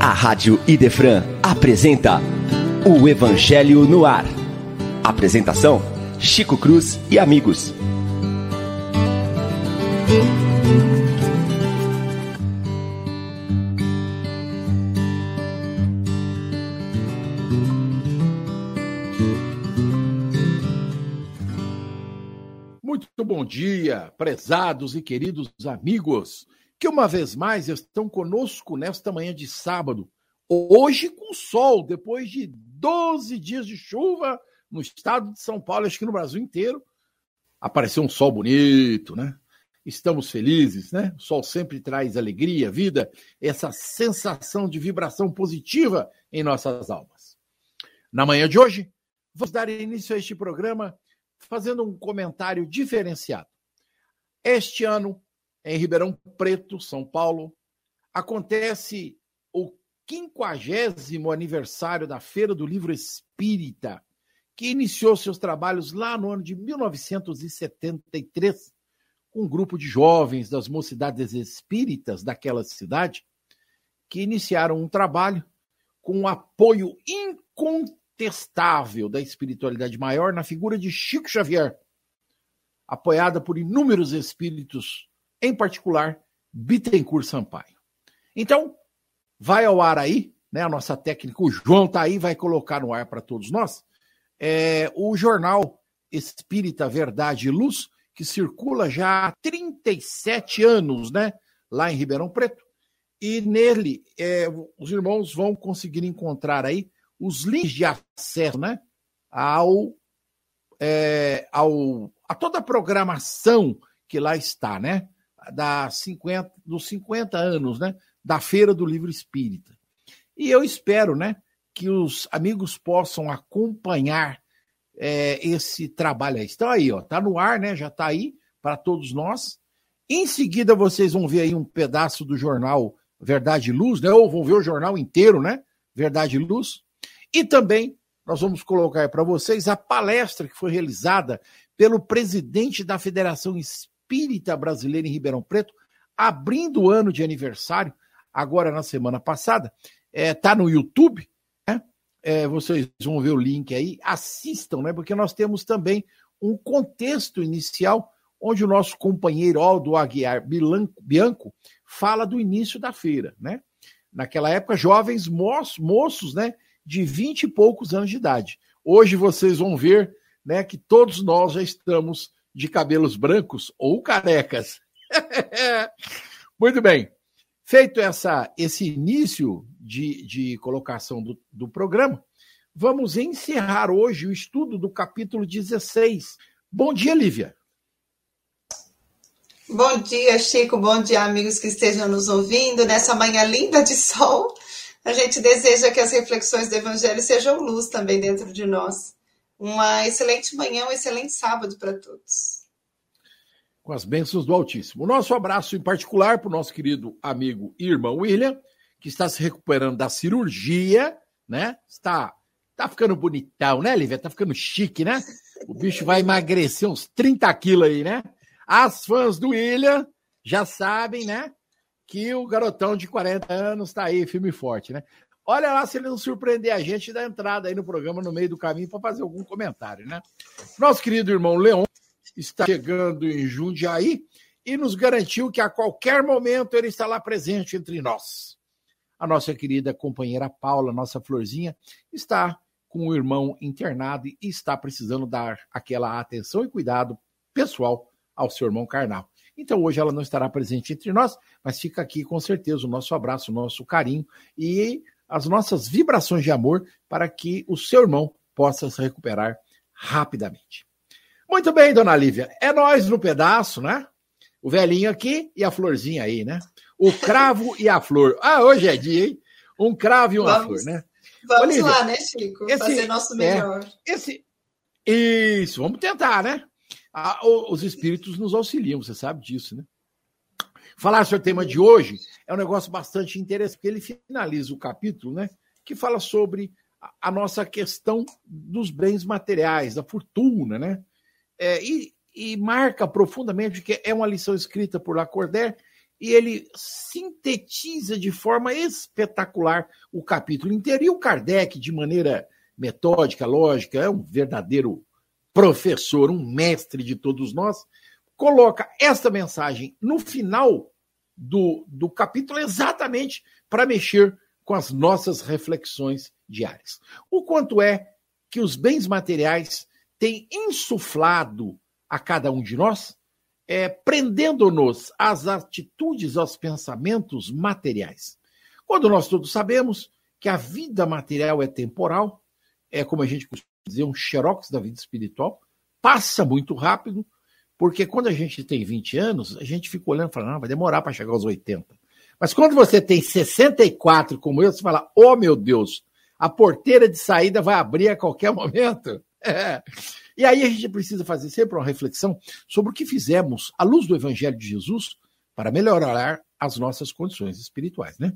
A Rádio Idefran apresenta o Evangelho no Ar. Apresentação: Chico Cruz e amigos. Dia, prezados e queridos amigos que uma vez mais estão conosco nesta manhã de sábado, hoje com sol, depois de 12 dias de chuva no estado de São Paulo, acho que no Brasil inteiro. Apareceu um sol bonito, né? Estamos felizes, né? O sol sempre traz alegria, vida, essa sensação de vibração positiva em nossas almas. Na manhã de hoje, vamos dar início a este programa fazendo um comentário diferenciado. Este ano, em Ribeirão Preto, São Paulo, acontece o quinquagésimo aniversário da Feira do Livro Espírita, que iniciou seus trabalhos lá no ano de 1973, com um grupo de jovens das mocidades espíritas daquela cidade, que iniciaram um trabalho com um apoio incontestável da espiritualidade maior na figura de Chico Xavier, apoiada por inúmeros espíritos em particular Bittencourt Sampaio. Então, vai ao ar aí, né? A nossa técnica, o João tá aí, vai colocar no ar para todos nós. É, o jornal Espírita Verdade e Luz, que circula já há 37 anos, né? Lá em Ribeirão Preto. E nele, é, os irmãos vão conseguir encontrar aí os links de acesso, né? Ao, é, ao, a toda a programação que lá está, né? da 50, dos 50 anos, né, da Feira do Livro Espírita. E eu espero, né, que os amigos possam acompanhar é, esse trabalho aí. Então aí, ó, tá no ar, né, já tá aí para todos nós. Em seguida vocês vão ver aí um pedaço do jornal Verdade e Luz, né, ou vão ver o jornal inteiro, né, Verdade e Luz. E também nós vamos colocar para vocês a palestra que foi realizada pelo presidente da Federação Espírita Brasileira em Ribeirão Preto, abrindo o ano de aniversário, agora na semana passada. Está é, tá no YouTube, né? É, vocês vão ver o link aí, assistam, né? Porque nós temos também um contexto inicial onde o nosso companheiro Aldo Aguiar Bianco fala do início da feira, né? Naquela época, jovens moços, moços, né, de vinte e poucos anos de idade. Hoje vocês vão ver, né, que todos nós já estamos de cabelos brancos ou carecas. Muito bem. Feito essa, esse início de, de colocação do, do programa, vamos encerrar hoje o estudo do capítulo 16. Bom dia, Lívia. Bom dia, Chico. Bom dia, amigos que estejam nos ouvindo nessa manhã linda de sol. A gente deseja que as reflexões do Evangelho sejam luz também dentro de nós. Uma excelente manhã, um excelente sábado para todos. Com as bênçãos do Altíssimo. Nosso abraço em particular para o nosso querido amigo e irmão William, que está se recuperando da cirurgia, né? Está, está ficando bonitão, né, Lívia? Está ficando chique, né? O bicho vai emagrecer uns 30 quilos aí, né? As fãs do William já sabem, né? Que o garotão de 40 anos está aí, firme e forte, né? Olha lá se ele não surpreender a gente da entrada aí no programa no meio do caminho para fazer algum comentário, né? Nosso querido irmão Leon está chegando em Jundiaí e nos garantiu que a qualquer momento ele está lá presente entre nós. A nossa querida companheira Paula, nossa florzinha, está com o irmão internado e está precisando dar aquela atenção e cuidado pessoal ao seu irmão carnal. Então hoje ela não estará presente entre nós, mas fica aqui com certeza o nosso abraço, o nosso carinho e as nossas vibrações de amor para que o seu irmão possa se recuperar rapidamente. Muito bem, dona Lívia. É nós no pedaço, né? O velhinho aqui e a florzinha aí, né? O cravo e a flor. Ah, hoje é dia, hein? Um cravo e uma vamos, flor, né? Vamos Olívia, lá, né, Chico? Esse, Fazer nosso melhor. É, esse, isso, vamos tentar, né? Ah, os espíritos nos auxiliam, você sabe disso, né? Falar sobre o tema de hoje é um negócio bastante interessante, porque ele finaliza o capítulo, né? Que fala sobre a nossa questão dos bens materiais, da fortuna, né? É, e, e, marca profundamente que é uma lição escrita por Lacordaire e ele sintetiza de forma espetacular o capítulo inteiro. E o Kardec, de maneira metódica, lógica, é um verdadeiro professor, um mestre de todos nós, coloca esta mensagem no final do, do capítulo exatamente para mexer com as nossas reflexões diárias. O quanto é que os bens materiais têm insuflado a cada um de nós, é, prendendo-nos às atitudes, aos pensamentos materiais. Quando nós todos sabemos que a vida material é temporal, é como a gente dizer, um xerox da vida espiritual, passa muito rápido, porque quando a gente tem 20 anos, a gente fica olhando e fala, não, vai demorar para chegar aos 80. Mas quando você tem 64 como eu, você fala, oh meu Deus, a porteira de saída vai abrir a qualquer momento. É. E aí a gente precisa fazer sempre uma reflexão sobre o que fizemos à luz do Evangelho de Jesus para melhorar as nossas condições espirituais, né?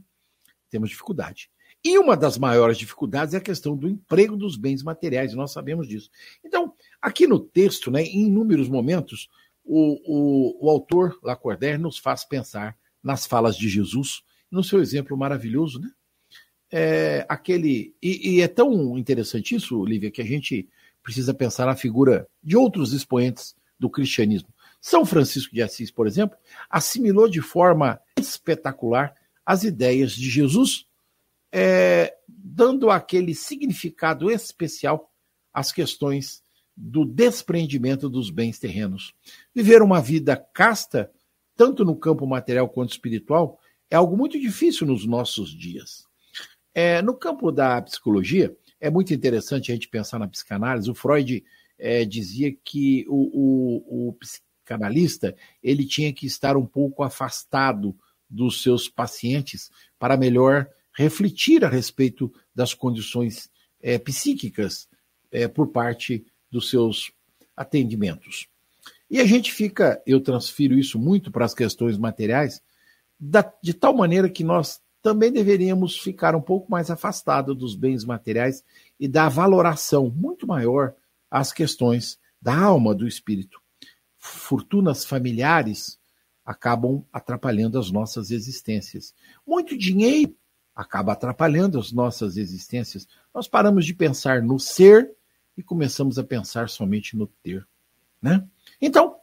Temos dificuldade. E uma das maiores dificuldades é a questão do emprego dos bens materiais, nós sabemos disso. Então, aqui no texto, né, em inúmeros momentos, o, o, o autor Lacordaire nos faz pensar nas falas de Jesus, no seu exemplo maravilhoso, né? É, aquele e, e, é tão interessante isso, Lívia, que a gente precisa pensar na figura de outros expoentes do cristianismo. São Francisco de Assis, por exemplo, assimilou de forma espetacular as ideias de Jesus, é, dando aquele significado especial às questões do desprendimento dos bens terrenos. Viver uma vida casta tanto no campo material quanto espiritual, é algo muito difícil nos nossos dias. É, no campo da psicologia, é muito interessante a gente pensar na psicanálise. O Freud é, dizia que o, o, o, psicanalista ele tinha que estar um pouco afastado dos seus pacientes para melhor refletir a respeito das condições é, psíquicas é, por parte dos seus atendimentos. E a gente fica, eu transfiro isso muito para as questões materiais, da, de tal maneira que nós também deveríamos ficar um pouco mais afastados dos bens materiais e dar valoração muito maior às questões da alma, do espírito. Fortunas familiares acabam atrapalhando as nossas existências. Muito dinheiro acaba atrapalhando as nossas existências. Nós paramos de pensar no ser e começamos a pensar somente no ter, né? Então,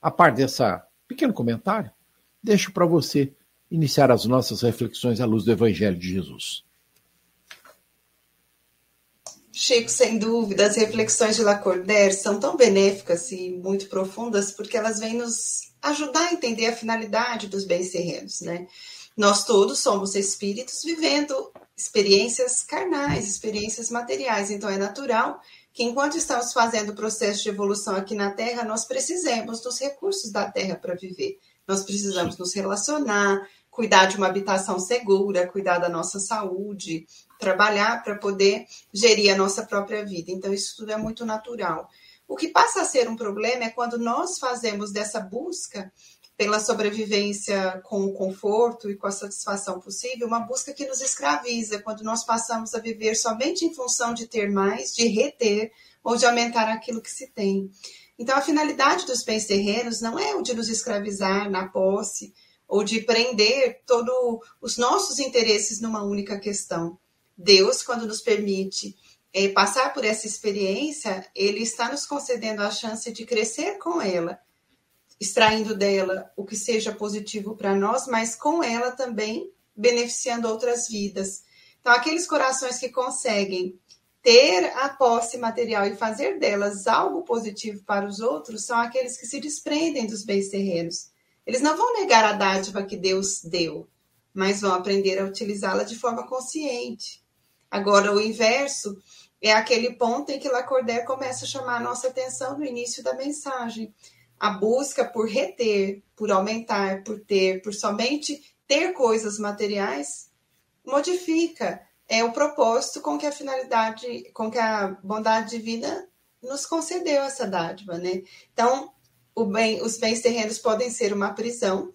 a par dessa pequeno comentário, deixo para você iniciar as nossas reflexões à luz do Evangelho de Jesus. Chico, sem dúvida, as reflexões de Lacordaire são tão benéficas e muito profundas porque elas vêm nos ajudar a entender a finalidade dos bens terrenos, né? Nós todos somos espíritos vivendo experiências carnais, experiências materiais, então é natural que enquanto estamos fazendo o processo de evolução aqui na Terra, nós precisamos dos recursos da Terra para viver. Nós precisamos nos relacionar, cuidar de uma habitação segura, cuidar da nossa saúde, trabalhar para poder gerir a nossa própria vida. Então, isso tudo é muito natural. O que passa a ser um problema é quando nós fazemos dessa busca pela sobrevivência com o conforto e com a satisfação possível, uma busca que nos escraviza, quando nós passamos a viver somente em função de ter mais, de reter ou de aumentar aquilo que se tem. Então, a finalidade dos bens terrenos não é o de nos escravizar na posse ou de prender todos os nossos interesses numa única questão. Deus, quando nos permite é, passar por essa experiência, Ele está nos concedendo a chance de crescer com ela extraindo dela o que seja positivo para nós, mas com ela também beneficiando outras vidas. Então, aqueles corações que conseguem ter a posse material e fazer delas algo positivo para os outros são aqueles que se desprendem dos bens terrenos. Eles não vão negar a dádiva que Deus deu, mas vão aprender a utilizá-la de forma consciente. Agora, o inverso é aquele ponto em que Lacordaire começa a chamar a nossa atenção no início da mensagem a busca por reter, por aumentar, por ter, por somente ter coisas materiais, modifica é o propósito com que a finalidade, com que a bondade divina nos concedeu essa dádiva, né? Então, bem, os bens terrenos podem ser uma prisão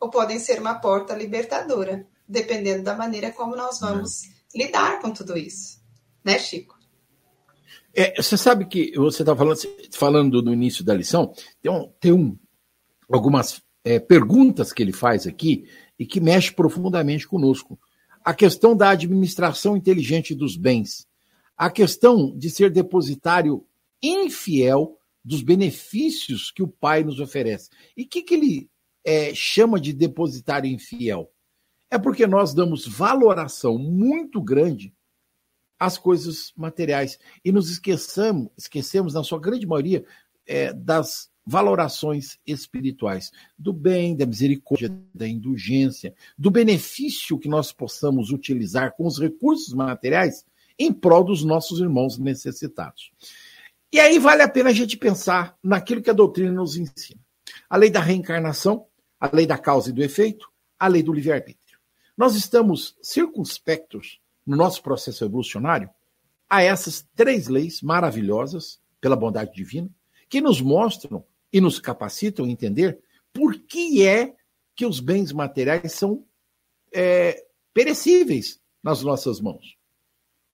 ou podem ser uma porta libertadora, dependendo da maneira como nós vamos lidar com tudo isso, né, Chico? É, você sabe que você está falando, falando no início da lição, tem, um, tem um, algumas é, perguntas que ele faz aqui e que mexe profundamente conosco. A questão da administração inteligente dos bens, a questão de ser depositário infiel dos benefícios que o Pai nos oferece. E o que, que ele é, chama de depositário infiel? É porque nós damos valoração muito grande às coisas materiais e nos esqueçamos, esquecemos, na sua grande maioria, é, das valorações espirituais, do bem, da misericórdia, da indulgência, do benefício que nós possamos utilizar com os recursos materiais em prol dos nossos irmãos necessitados. E aí vale a pena a gente pensar naquilo que a doutrina nos ensina. A lei da reencarnação, a lei da causa e do efeito, a lei do livre-arbítrio. Nós estamos circunspectos no nosso processo evolucionário a essas três leis maravilhosas, pela bondade divina, que nos mostram e nos capacitam a entender por que é que os bens materiais são é, perecíveis nas nossas mãos.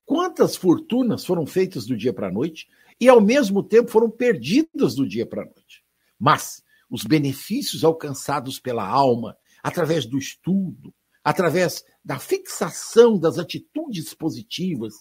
Quantas fortunas foram feitas do dia para a noite e, ao mesmo tempo, foram perdidas do dia para a noite. Mas os benefícios alcançados pela alma, através do estudo, através da fixação das atitudes positivas,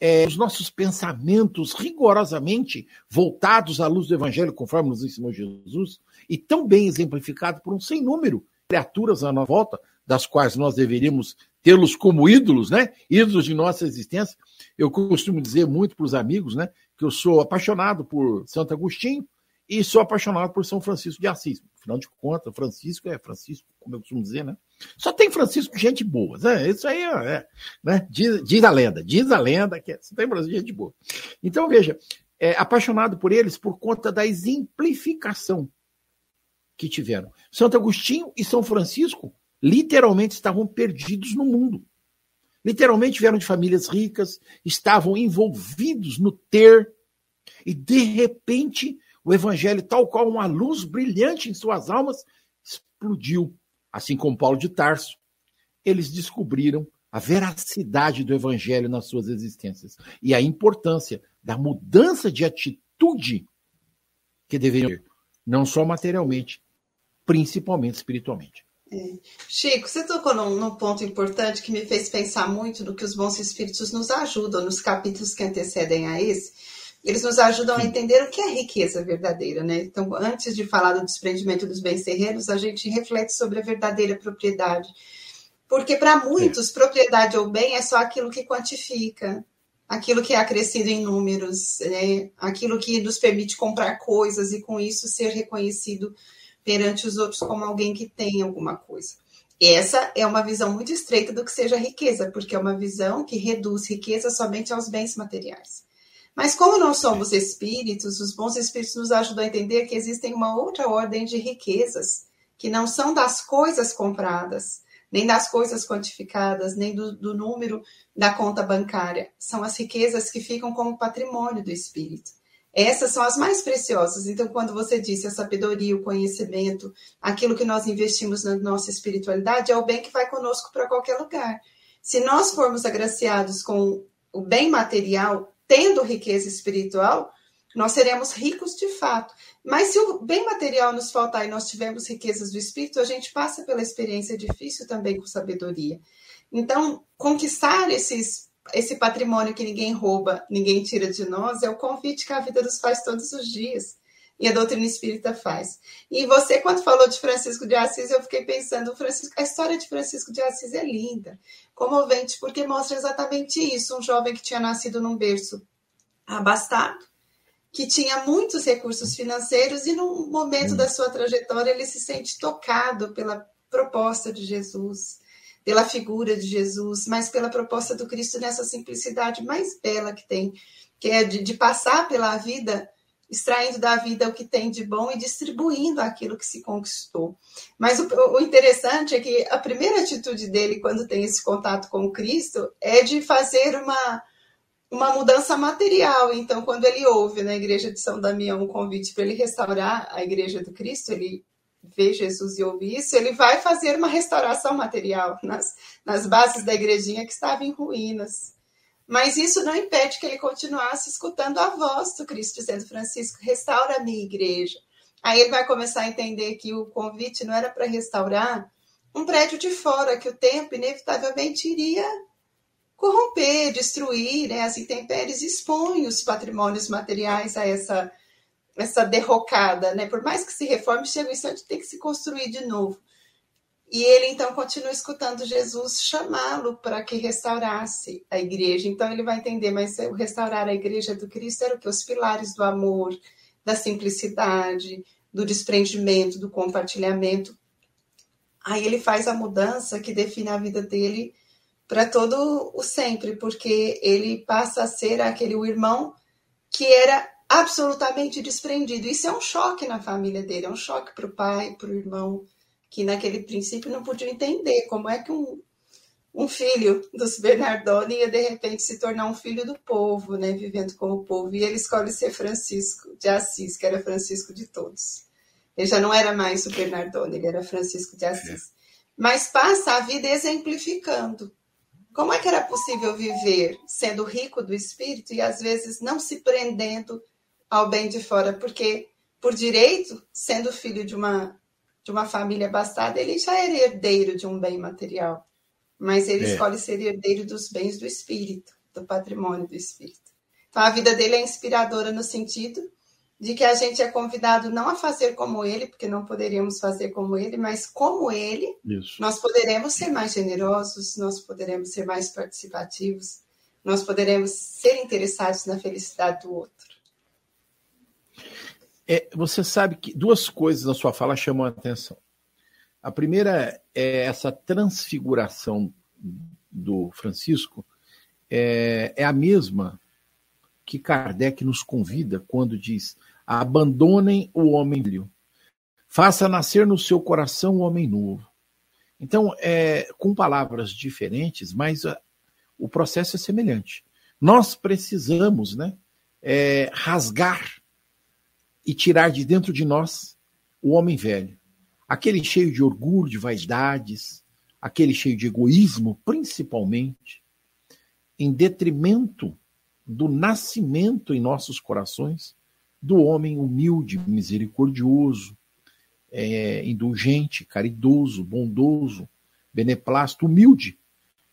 é, os nossos pensamentos rigorosamente voltados à luz do Evangelho, conforme nos ensinou Jesus, e tão bem exemplificado por um sem número criaturas à nossa volta, das quais nós deveríamos tê-los como ídolos, né? Ídolos de nossa existência. Eu costumo dizer muito para os amigos, né? Que eu sou apaixonado por Santo Agostinho e sou apaixonado por São Francisco de Assis. Afinal de contas, Francisco é Francisco, como eu costumo dizer, né? Só tem Francisco gente boa, né? Isso aí é, né? Diz, diz, a lenda, diz a lenda que é, só tem Brasil gente boa. Então, veja, é, apaixonado por eles por conta da exemplificação que tiveram. Santo Agostinho e São Francisco literalmente estavam perdidos no mundo. Literalmente vieram de famílias ricas, estavam envolvidos no ter, e de repente o evangelho, tal qual uma luz brilhante em suas almas, explodiu assim como Paulo de Tarso, eles descobriram a veracidade do evangelho nas suas existências e a importância da mudança de atitude que deveriam ter, não só materialmente, principalmente espiritualmente. É. Chico, você tocou num, num, ponto importante que me fez pensar muito no que os bons espíritos nos ajudam nos capítulos que antecedem a esse eles nos ajudam a entender o que é riqueza verdadeira, né? Então, antes de falar do desprendimento dos bens terrenos, a gente reflete sobre a verdadeira propriedade. Porque para muitos, propriedade ou bem é só aquilo que quantifica, aquilo que é acrescido em números, né? aquilo que nos permite comprar coisas e com isso ser reconhecido perante os outros como alguém que tem alguma coisa. Essa é uma visão muito estreita do que seja riqueza, porque é uma visão que reduz riqueza somente aos bens materiais. Mas como não somos espíritos, os bons espíritos nos ajudam a entender que existem uma outra ordem de riquezas, que não são das coisas compradas, nem das coisas quantificadas, nem do, do número da conta bancária. São as riquezas que ficam como patrimônio do espírito. Essas são as mais preciosas. Então, quando você disse a sabedoria, o conhecimento, aquilo que nós investimos na nossa espiritualidade, é o bem que vai conosco para qualquer lugar. Se nós formos agraciados com o bem material, tendo riqueza espiritual, nós seremos ricos de fato. Mas se o bem material nos faltar e nós tivermos riquezas do espírito, a gente passa pela experiência difícil também com sabedoria. Então, conquistar esses, esse patrimônio que ninguém rouba, ninguém tira de nós, é o convite que a vida nos faz todos os dias. E a doutrina espírita faz. E você, quando falou de Francisco de Assis, eu fiquei pensando, Francisco, a história de Francisco de Assis é linda comovente, porque mostra exatamente isso: um jovem que tinha nascido num berço abastado, que tinha muitos recursos financeiros e, num momento da sua trajetória, ele se sente tocado pela proposta de Jesus, pela figura de Jesus, mas pela proposta do Cristo nessa simplicidade mais bela que tem, que é de, de passar pela vida extraindo da vida o que tem de bom e distribuindo aquilo que se conquistou. Mas o, o, interessante é que a primeira atitude dele, quando tem esse contato com Cristo, é de fazer uma, uma mudança material. Então, quando ele ouve na igreja de São Damião um convite para ele restaurar a igreja do Cristo, ele vê Jesus e ouve isso, ele vai fazer uma restauração material nas, nas bases da igrejinha que estava em ruínas. Mas isso não impede que ele continuasse escutando a voz do Cristo, dizendo: Francisco, restaura a minha igreja. Aí ele vai começar a entender que o convite não era para restaurar um prédio de fora, que o tempo inevitavelmente iria corromper, destruir, né? As intempéries expõem os patrimônios materiais a essa, essa derrocada, né? Por mais que se reforme, chega um instante tem que se construir de novo. E ele então continua escutando Jesus chamá-lo para que restaurasse a igreja. Então ele vai entender, mas o restaurar a igreja do Cristo era o que? Os pilares do amor, da simplicidade, do desprendimento, do compartilhamento. Aí ele faz a mudança que define a vida dele para todo o sempre, porque ele passa a ser aquele irmão que era absolutamente desprendido. Isso é um choque na família dele, é um choque para o pai, para o irmão, que naquele princípio não podia entender como é que um, um filho dos Bernardoni ia de repente se tornar um filho do povo, né, vivendo com o povo. E ele escolhe ser Francisco de Assis, que era Francisco de todos. Ele já não era mais o Bernardoni, ele era Francisco de Assis. Mas passa a vida exemplificando como é que era possível viver sendo rico do espírito e às vezes não se prendendo ao bem de fora, porque por direito, sendo filho de uma de uma família abastada, ele já era herdeiro de um bem material, mas ele é. escolhe ser herdeiro dos bens do espírito, do patrimônio do espírito. Então a vida dele é inspiradora no sentido de que a gente é convidado não a fazer como ele, porque não poderíamos fazer como ele, mas como ele, Isso. nós poderemos ser mais generosos, nós poderemos ser mais participativos, nós poderemos ser interessados na felicidade do outro. É, você sabe que duas coisas na sua fala chamam a atenção. A primeira é essa transfiguração do Francisco, é, é a mesma que Kardec nos convida quando diz: abandonem o homem velho, faça nascer no seu coração o homem novo. Então, é, com palavras diferentes, mas a, o processo é semelhante. Nós precisamos né, é, rasgar e tirar de dentro de nós o homem velho. Aquele cheio de orgulho, de vaidades, aquele cheio de egoísmo, principalmente, em detrimento do nascimento em nossos corações do homem humilde, misericordioso, é, indulgente, caridoso, bondoso, beneplácito, humilde,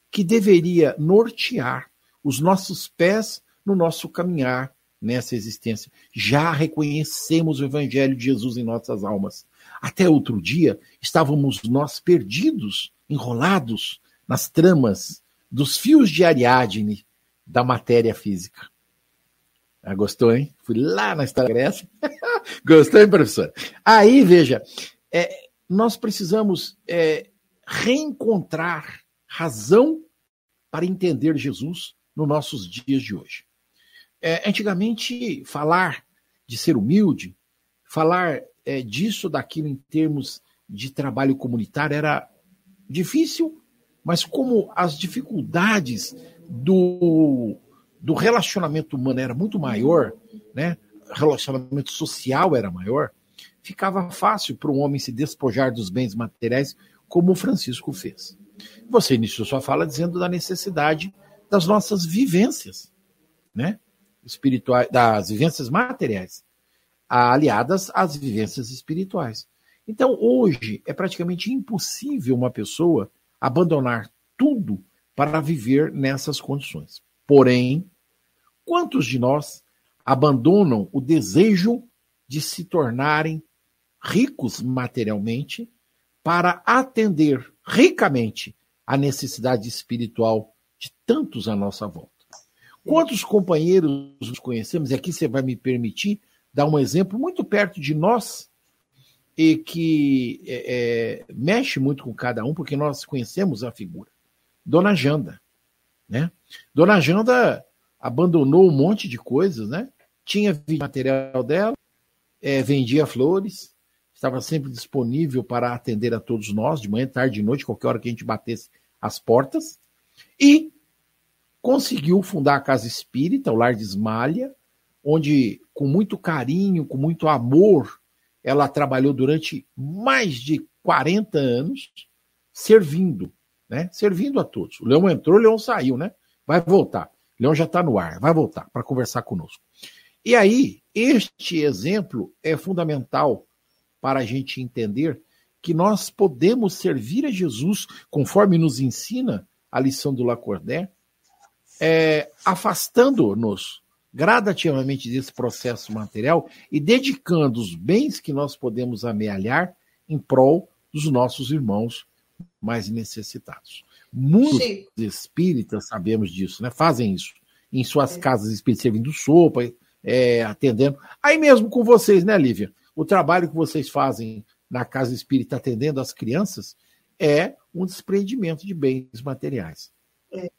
que deveria nortear os nossos pés no nosso caminhar nessa existência. Já reconhecemos o Evangelho de Jesus em nossas almas. Até outro dia estávamos nós perdidos, enrolados nas tramas dos fios de Ariadne da matéria física. Ah, gostou, hein? Fui lá na história Grécia. gostou, hein, professor? Aí, veja, é, nós precisamos é, reencontrar razão para entender Jesus nos nossos dias de hoje. É, antigamente, falar de ser humilde, falar é, disso, daquilo em termos de trabalho comunitário era difícil, mas como as dificuldades do, do relacionamento humano era muito maior, né? relacionamento social era maior, ficava fácil para um homem se despojar dos bens materiais, como o Francisco fez. Você iniciou sua fala dizendo da necessidade das nossas vivências, né? Espirituais, das vivências materiais, aliadas às vivências espirituais. Então, hoje é praticamente impossível uma pessoa abandonar tudo para viver nessas condições. Porém, quantos de nós abandonam o desejo de se tornarem ricos materialmente para atender ricamente a necessidade espiritual de tantos à nossa volta? Quantos companheiros nos conhecemos, e aqui você vai me permitir dar um exemplo muito perto de nós, e que é, é, mexe muito com cada um, porque nós conhecemos a figura. Dona Janda. Né? Dona Janda abandonou um monte de coisas, né? Tinha material dela, é, vendia flores, estava sempre disponível para atender a todos nós, de manhã, tarde, de noite, qualquer hora que a gente batesse as portas, e conseguiu fundar a Casa Espírita, o Lar de Esmalha, onde, com muito carinho, com muito amor, ela trabalhou durante mais de 40 anos, servindo né? Servindo a todos. O Leão entrou, o Leão saiu, né? Vai voltar. O Leão já está no ar, vai voltar para conversar conosco. E aí, este exemplo é fundamental para a gente entender que nós podemos servir a Jesus conforme nos ensina a lição do Lacordaire, é, afastando-nos gradativamente desse processo material e dedicando os bens que nós podemos amealhar em prol dos nossos irmãos mais necessitados. Muitos Sim. espíritas sabemos disso, né? Fazem isso em suas é. casas espíritas, servindo sopa, é, atendendo. Aí mesmo com vocês, né, Lívia? O trabalho que vocês fazem na casa espírita atendendo as crianças é um desprendimento de bens materiais. É.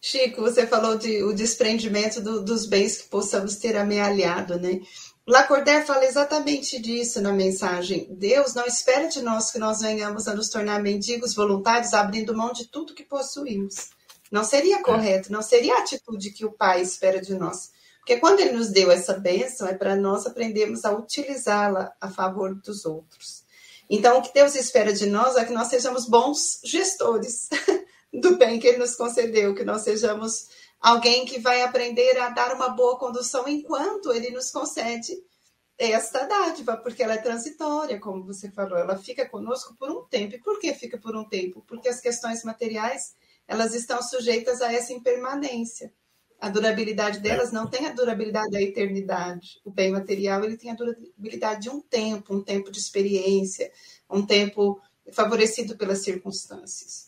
Chico, você falou de o desprendimento do, dos bens que possamos ter amealhado, né? Lacordaire fala exatamente disso na mensagem. Deus não espera de nós que nós venhamos a nos tornar mendigos voluntários abrindo mão de tudo que possuímos. Não seria é. correto, não seria a atitude que o Pai espera de nós. Porque quando ele nos deu essa bênção, é para nós aprendermos a utilizá-la a favor dos outros. Então, o que Deus espera de nós é que nós sejamos bons gestores do bem que ele nos concedeu, que nós sejamos alguém que vai aprender a dar uma boa condução enquanto ele nos concede esta dádiva, porque ela é transitória, como você falou, ela fica conosco por um tempo. E por que fica por um tempo? Porque as questões materiais elas estão sujeitas a essa impermanência. A durabilidade delas não tem a durabilidade da eternidade. O bem material ele tem a durabilidade de um tempo, um tempo de experiência, um tempo favorecido pelas circunstâncias.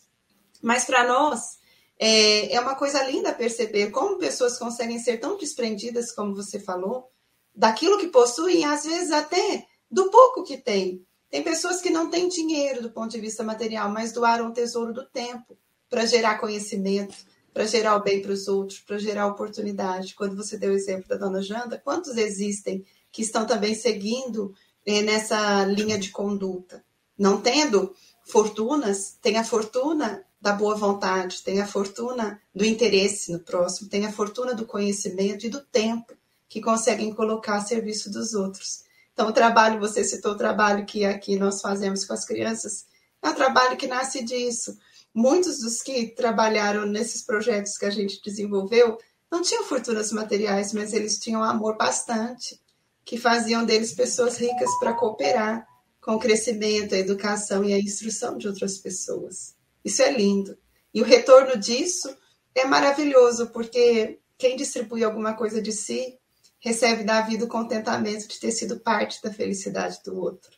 Mas para nós é, é uma coisa linda perceber como pessoas conseguem ser tão desprendidas, como você falou, daquilo que possuem, às vezes até do pouco que têm. Tem pessoas que não têm dinheiro do ponto de vista material, mas doaram o tesouro do tempo para gerar conhecimento, para gerar o bem para os outros, para gerar oportunidade. Quando você deu o exemplo da dona Janda, quantos existem que estão também seguindo eh, nessa linha de conduta? Não tendo fortunas, tem a fortuna da boa vontade, tem a fortuna do interesse no próximo, tem a fortuna do conhecimento e do tempo que conseguem colocar a serviço dos outros. Então, o trabalho, você citou o trabalho que aqui nós fazemos com as crianças, é um trabalho que nasce disso muitos dos que trabalharam nesses projetos que a gente desenvolveu não tinham fortunas materiais, mas eles tinham amor bastante, que faziam deles pessoas ricas para cooperar com o crescimento, a educação e a instrução de outras pessoas. Isso é lindo. E o retorno disso é maravilhoso, porque quem distribui alguma coisa de si recebe da vida o contentamento de ter sido parte da felicidade do outro.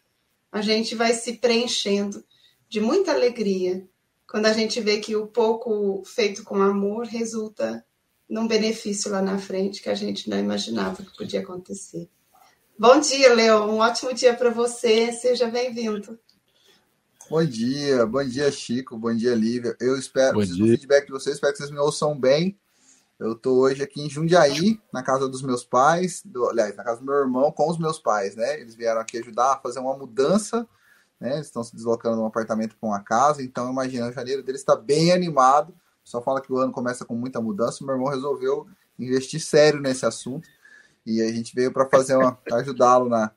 A gente vai se preenchendo de muita alegria quando a gente vê que o pouco feito com amor resulta num benefício lá na frente que a gente não imaginava que podia acontecer. Bom dia, Leon. Um ótimo dia para você. Seja bem-vindo. Bom dia, bom dia, Chico. Bom dia, Lívia. Eu espero o feedback de vocês, espero que vocês me ouçam bem. Eu estou hoje aqui em Jundiaí, na casa dos meus pais, do, aliás, na casa do meu irmão, com os meus pais, né? Eles vieram aqui ajudar a fazer uma mudança né? Eles estão se deslocando de um apartamento para uma casa, então imagina, o janeiro deles está bem animado. Só fala que o ano começa com muita mudança. Meu irmão resolveu investir sério nesse assunto e a gente veio para fazer uma ajudá-lo na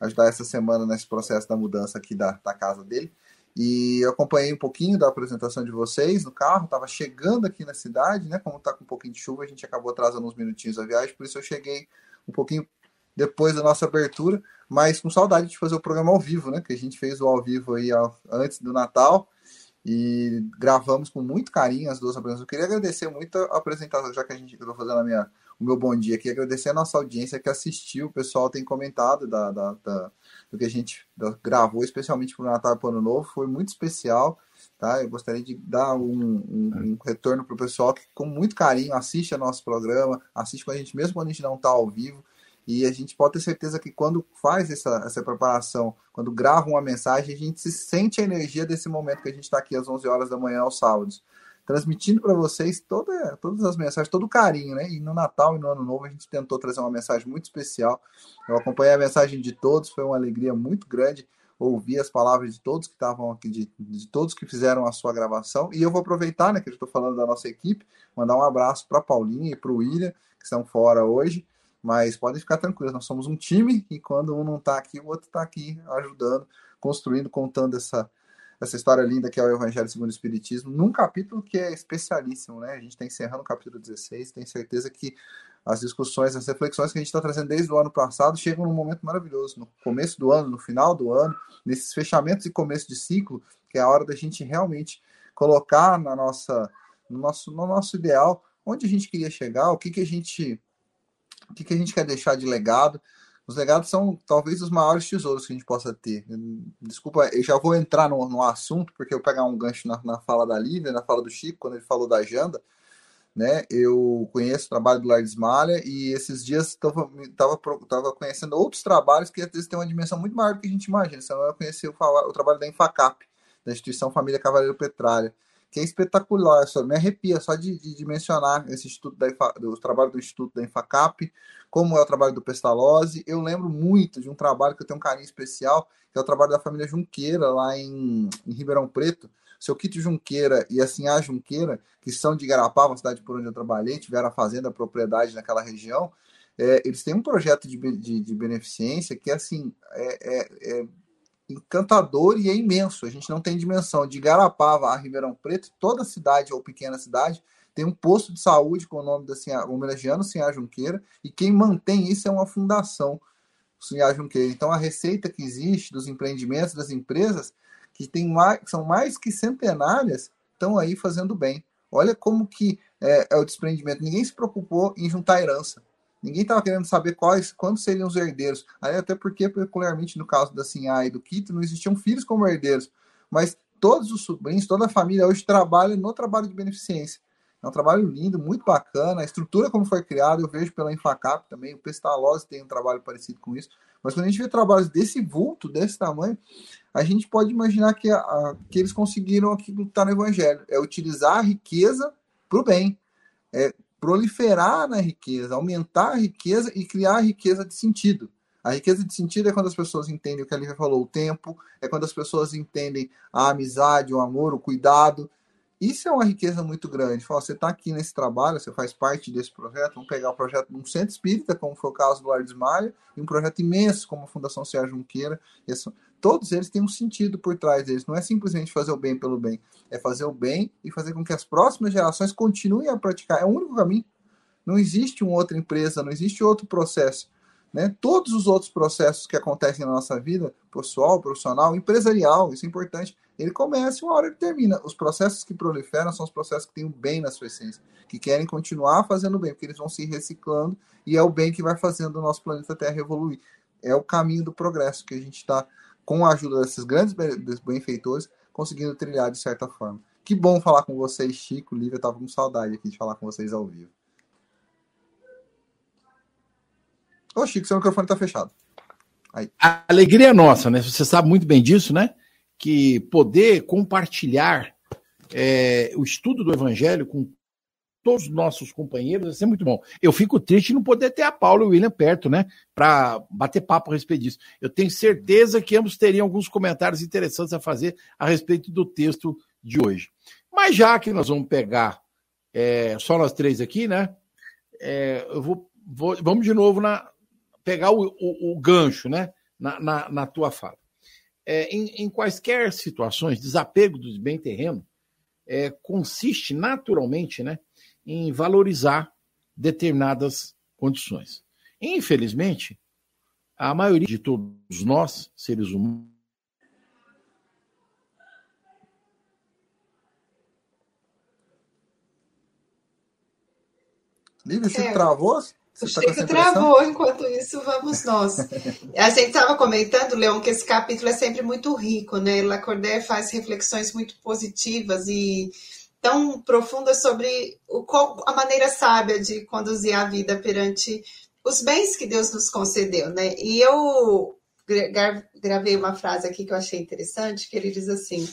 ajudar essa semana nesse processo da mudança aqui da, da casa dele. E eu acompanhei um pouquinho da apresentação de vocês no carro, estava chegando aqui na cidade, né? Como está com um pouquinho de chuva, a gente acabou atrasando uns minutinhos a viagem, por isso eu cheguei um pouquinho depois da nossa abertura, mas com saudade de fazer o programa ao vivo, né? Que a gente fez o ao vivo aí antes do Natal e gravamos com muito carinho as duas apresentações. Eu queria agradecer muito a apresentação, já que a gente estou fazendo a minha, o meu bom dia aqui, agradecer a nossa audiência que assistiu, o pessoal tem comentado da, da, da do que a gente gravou, especialmente para o Natal e para o Ano Novo, foi muito especial. Tá? Eu gostaria de dar um, um, um retorno para o pessoal que, com muito carinho, assiste ao nosso programa, assiste com a gente, mesmo quando a gente não está ao vivo. E a gente pode ter certeza que quando faz essa, essa preparação, quando grava uma mensagem, a gente se sente a energia desse momento que a gente está aqui às 11 horas da manhã aos sábados, transmitindo para vocês toda, todas as mensagens, todo o carinho, né? E no Natal e no Ano Novo a gente tentou trazer uma mensagem muito especial. Eu acompanhei a mensagem de todos, foi uma alegria muito grande ouvir as palavras de todos que estavam aqui, de, de, todos que fizeram a sua gravação. E eu vou aproveitar, né, que eu estou falando da nossa equipe, mandar um abraço para Paulinha e para o William, que estão fora hoje. Mas podem ficar tranquilos, nós somos um time e quando um não está aqui, o outro está aqui ajudando, construindo, contando essa, essa história linda que é o Evangelho segundo o Espiritismo, num capítulo que é especialíssimo, né? A gente está encerrando o capítulo 16, tenho certeza que as discussões, as reflexões que a gente está trazendo desde o ano passado chegam num momento maravilhoso, no começo do ano, no final do ano, nesses fechamentos e começo de ciclo, que é a hora da gente realmente colocar na nossa, no, nosso, no nosso ideal onde a gente queria chegar, o que, que a gente o que, que a gente quer deixar de legado. Os legados são talvez os maiores tesouros que a gente possa ter. Desculpa, eu já vou entrar no, no assunto, porque eu pegar um gancho na, na fala da Lívia, na fala do Chico, quando ele falou da Janda né? Eu conheço o trabalho do Lardes Malha e esses dias estava tava, tava conhecendo outros trabalhos que às vezes têm uma dimensão muito maior do que a gente imagina. Então, eu conheci o, o trabalho da Infacap, da Instituição Família Cavaleiro Petralha, que é espetacular, só me arrepia só de, de, de mencionar esse instituto da Infa, do trabalho do Instituto da Infacap, como é o trabalho do Pestalozzi. Eu lembro muito de um trabalho que eu tenho um carinho especial, que é o trabalho da família Junqueira, lá em, em Ribeirão Preto, seu Quito Junqueira e a Junqueira, que são de Garapava, cidade por onde eu trabalhei, tiveram a fazenda, a propriedade naquela região, é, eles têm um projeto de, de, de beneficência que assim é, é, é, encantador e é imenso. A gente não tem dimensão. De Garapava a Ribeirão Preto, toda cidade ou pequena cidade tem um posto de saúde com o nome da Sinha, homenageando Sinhá Junqueira, e quem mantém isso é uma fundação, Sinhá Junqueira. Então a receita que existe dos empreendimentos, das empresas, que tem mais, são mais que centenárias, estão aí fazendo bem. Olha como que é, é, o desprendimento. Ninguém se preocupou em juntar herança. Ninguém estava querendo saber quais, quantos seriam os herdeiros. Aí, até porque, peculiarmente no caso da Sinhá e do Quito, não existiam filhos como herdeiros. Mas todos os sobrinhos, toda a família hoje trabalha no trabalho de beneficência. É um trabalho lindo, muito bacana. A estrutura como foi criada, eu vejo pela Infacap também. O Pestalozzi tem um trabalho parecido com isso. Mas quando a gente vê trabalhos desse vulto, desse tamanho, a gente pode imaginar que, a, que eles conseguiram aquilo que está no Evangelho: é utilizar a riqueza para o bem, é proliferar na riqueza, aumentar a riqueza e criar a riqueza de sentido. A riqueza de sentido é quando as pessoas entendem o que a Lívia falou, o tempo, é quando as pessoas entendem a amizade, o amor, o cuidado, isso é uma riqueza muito grande. Fala, você está aqui nesse trabalho, você faz parte desse projeto. Vamos pegar o projeto de um centro espírita, como foi o caso do Lardes Maia, e um projeto imenso, como a Fundação Sérgio Junqueira. Esse, todos eles têm um sentido por trás deles. Não é simplesmente fazer o bem pelo bem, é fazer o bem e fazer com que as próximas gerações continuem a praticar. É o único caminho. Não existe uma outra empresa, não existe outro processo. Né? Todos os outros processos que acontecem na nossa vida, pessoal, profissional, empresarial, isso é importante, ele começa e uma hora ele termina. Os processos que proliferam são os processos que têm o bem na sua essência, que querem continuar fazendo bem, porque eles vão se reciclando e é o bem que vai fazendo o nosso planeta Terra evoluir. É o caminho do progresso que a gente está, com a ajuda desses grandes benfeitores, conseguindo trilhar de certa forma. Que bom falar com vocês, Chico, Lívia, estava com saudade aqui de falar com vocês ao vivo. Ô, Chico, seu microfone está fechado. Aí. A alegria é nossa, né? Você sabe muito bem disso, né? Que poder compartilhar é, o estudo do Evangelho com todos os nossos companheiros vai ser muito bom. Eu fico triste não poder ter a Paula e o William perto, né? Para bater papo a respeito disso. Eu tenho certeza que ambos teriam alguns comentários interessantes a fazer a respeito do texto de hoje. Mas já que nós vamos pegar é, só nós três aqui, né? É, eu vou, vou, vamos de novo na, pegar o, o, o gancho né, na, na, na tua fala. É, em, em, quaisquer situações, desapego do bem terreno é, consiste naturalmente né, em valorizar determinadas condições. Infelizmente, a maioria de todos nós, seres humanos, Livre, Chico é. travou? Você o tá Chico travou, enquanto isso vamos nós. A gente estava comentando, Leon, que esse capítulo é sempre muito rico, né? Lacordaire faz reflexões muito positivas e tão profundas sobre o, a maneira sábia de conduzir a vida perante os bens que Deus nos concedeu, né? E eu gravei uma frase aqui que eu achei interessante, que ele diz assim: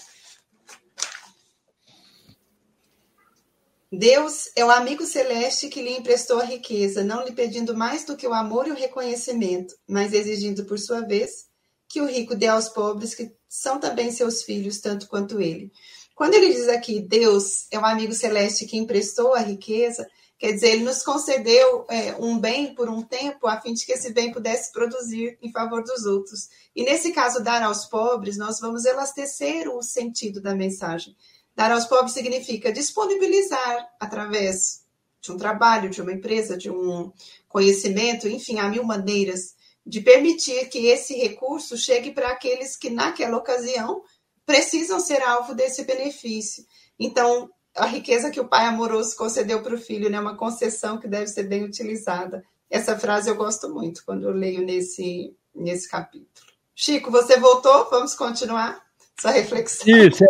Deus é o amigo celeste que lhe emprestou a riqueza, não lhe pedindo mais do que o amor e o reconhecimento, mas exigindo, por sua vez, que o rico dê aos pobres, que são também seus filhos, tanto quanto ele. Quando ele diz aqui, Deus é o amigo celeste que emprestou a riqueza, quer dizer, ele nos concedeu é, um bem por um tempo, a fim de que esse bem pudesse produzir em favor dos outros. E nesse caso, dar aos pobres, nós vamos elastecer o sentido da mensagem. Dar aos pobres significa disponibilizar através de um trabalho, de uma empresa, de um conhecimento, enfim, há mil maneiras de permitir que esse recurso chegue para aqueles que, naquela ocasião, precisam ser alvo desse benefício. Então, a riqueza que o pai amoroso concedeu para o filho, né? Uma concessão que deve ser bem utilizada. Essa frase eu gosto muito quando eu leio nesse, nesse capítulo. Chico, você voltou? Vamos continuar essa reflexão. Isso,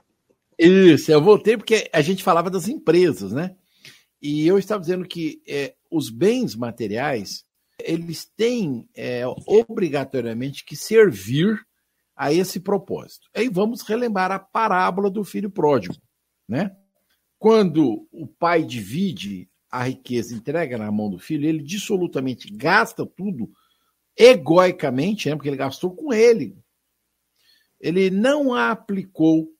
isso, eu voltei porque a gente falava das empresas, né? E eu estava dizendo que é, os bens materiais eles têm é, obrigatoriamente que servir a esse propósito. Aí vamos relembrar a parábola do filho pródigo, né? Quando o pai divide a riqueza, entrega na mão do filho, ele dissolutamente gasta tudo egoicamente, né? porque ele gastou com ele. Ele não a aplicou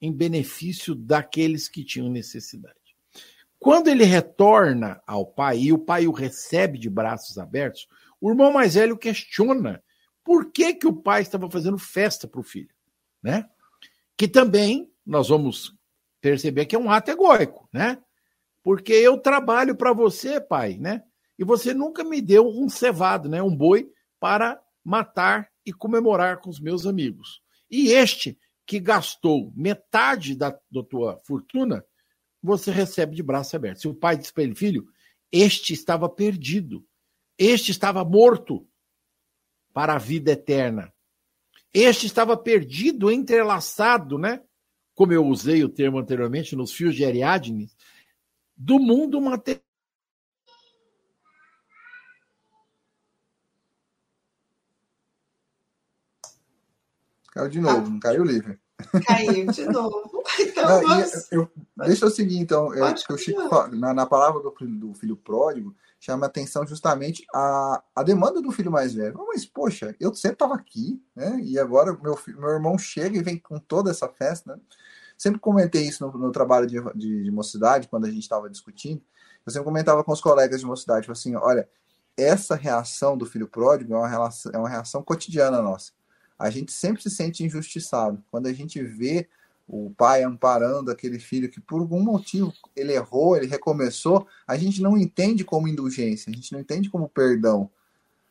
em benefício daqueles que tinham necessidade. Quando ele retorna ao pai e o pai o recebe de braços abertos, o irmão mais velho questiona por que, que o pai estava fazendo festa para o filho, né? Que também nós vamos perceber que é um ato egóico, né? Porque eu trabalho para você, pai, né? E você nunca me deu um cevado, né? Um boi para matar e comemorar com os meus amigos. E este que gastou metade da, da tua fortuna você recebe de braço aberto. Se o pai diz para ele, filho, este estava perdido, este estava morto para a vida eterna, este estava perdido, entrelaçado, né? Como eu usei o termo anteriormente, nos fios de Ariadne, do mundo material. Caiu de novo, não caiu livre. Caiu de novo. Então, não, eu, deixa eu seguir, então. É, o Chico, na, na palavra do, do, filho pródigo, chama atenção justamente a, a demanda do filho mais velho. Mas, poxa, eu sempre estava aqui, né? E agora meu, meu irmão chega e vem com toda essa festa, né? Sempre comentei isso no, no trabalho de, de, de, mocidade, quando a gente estava discutindo. Eu sempre comentava com os colegas de mocidade, tipo assim, olha, essa reação do filho pródigo é uma, relação, é uma reação cotidiana nossa a gente sempre se sente injustiçado. Quando a gente vê o pai amparando aquele filho que por algum motivo ele errou, ele recomeçou, a gente não entende como indulgência, a gente não entende como perdão.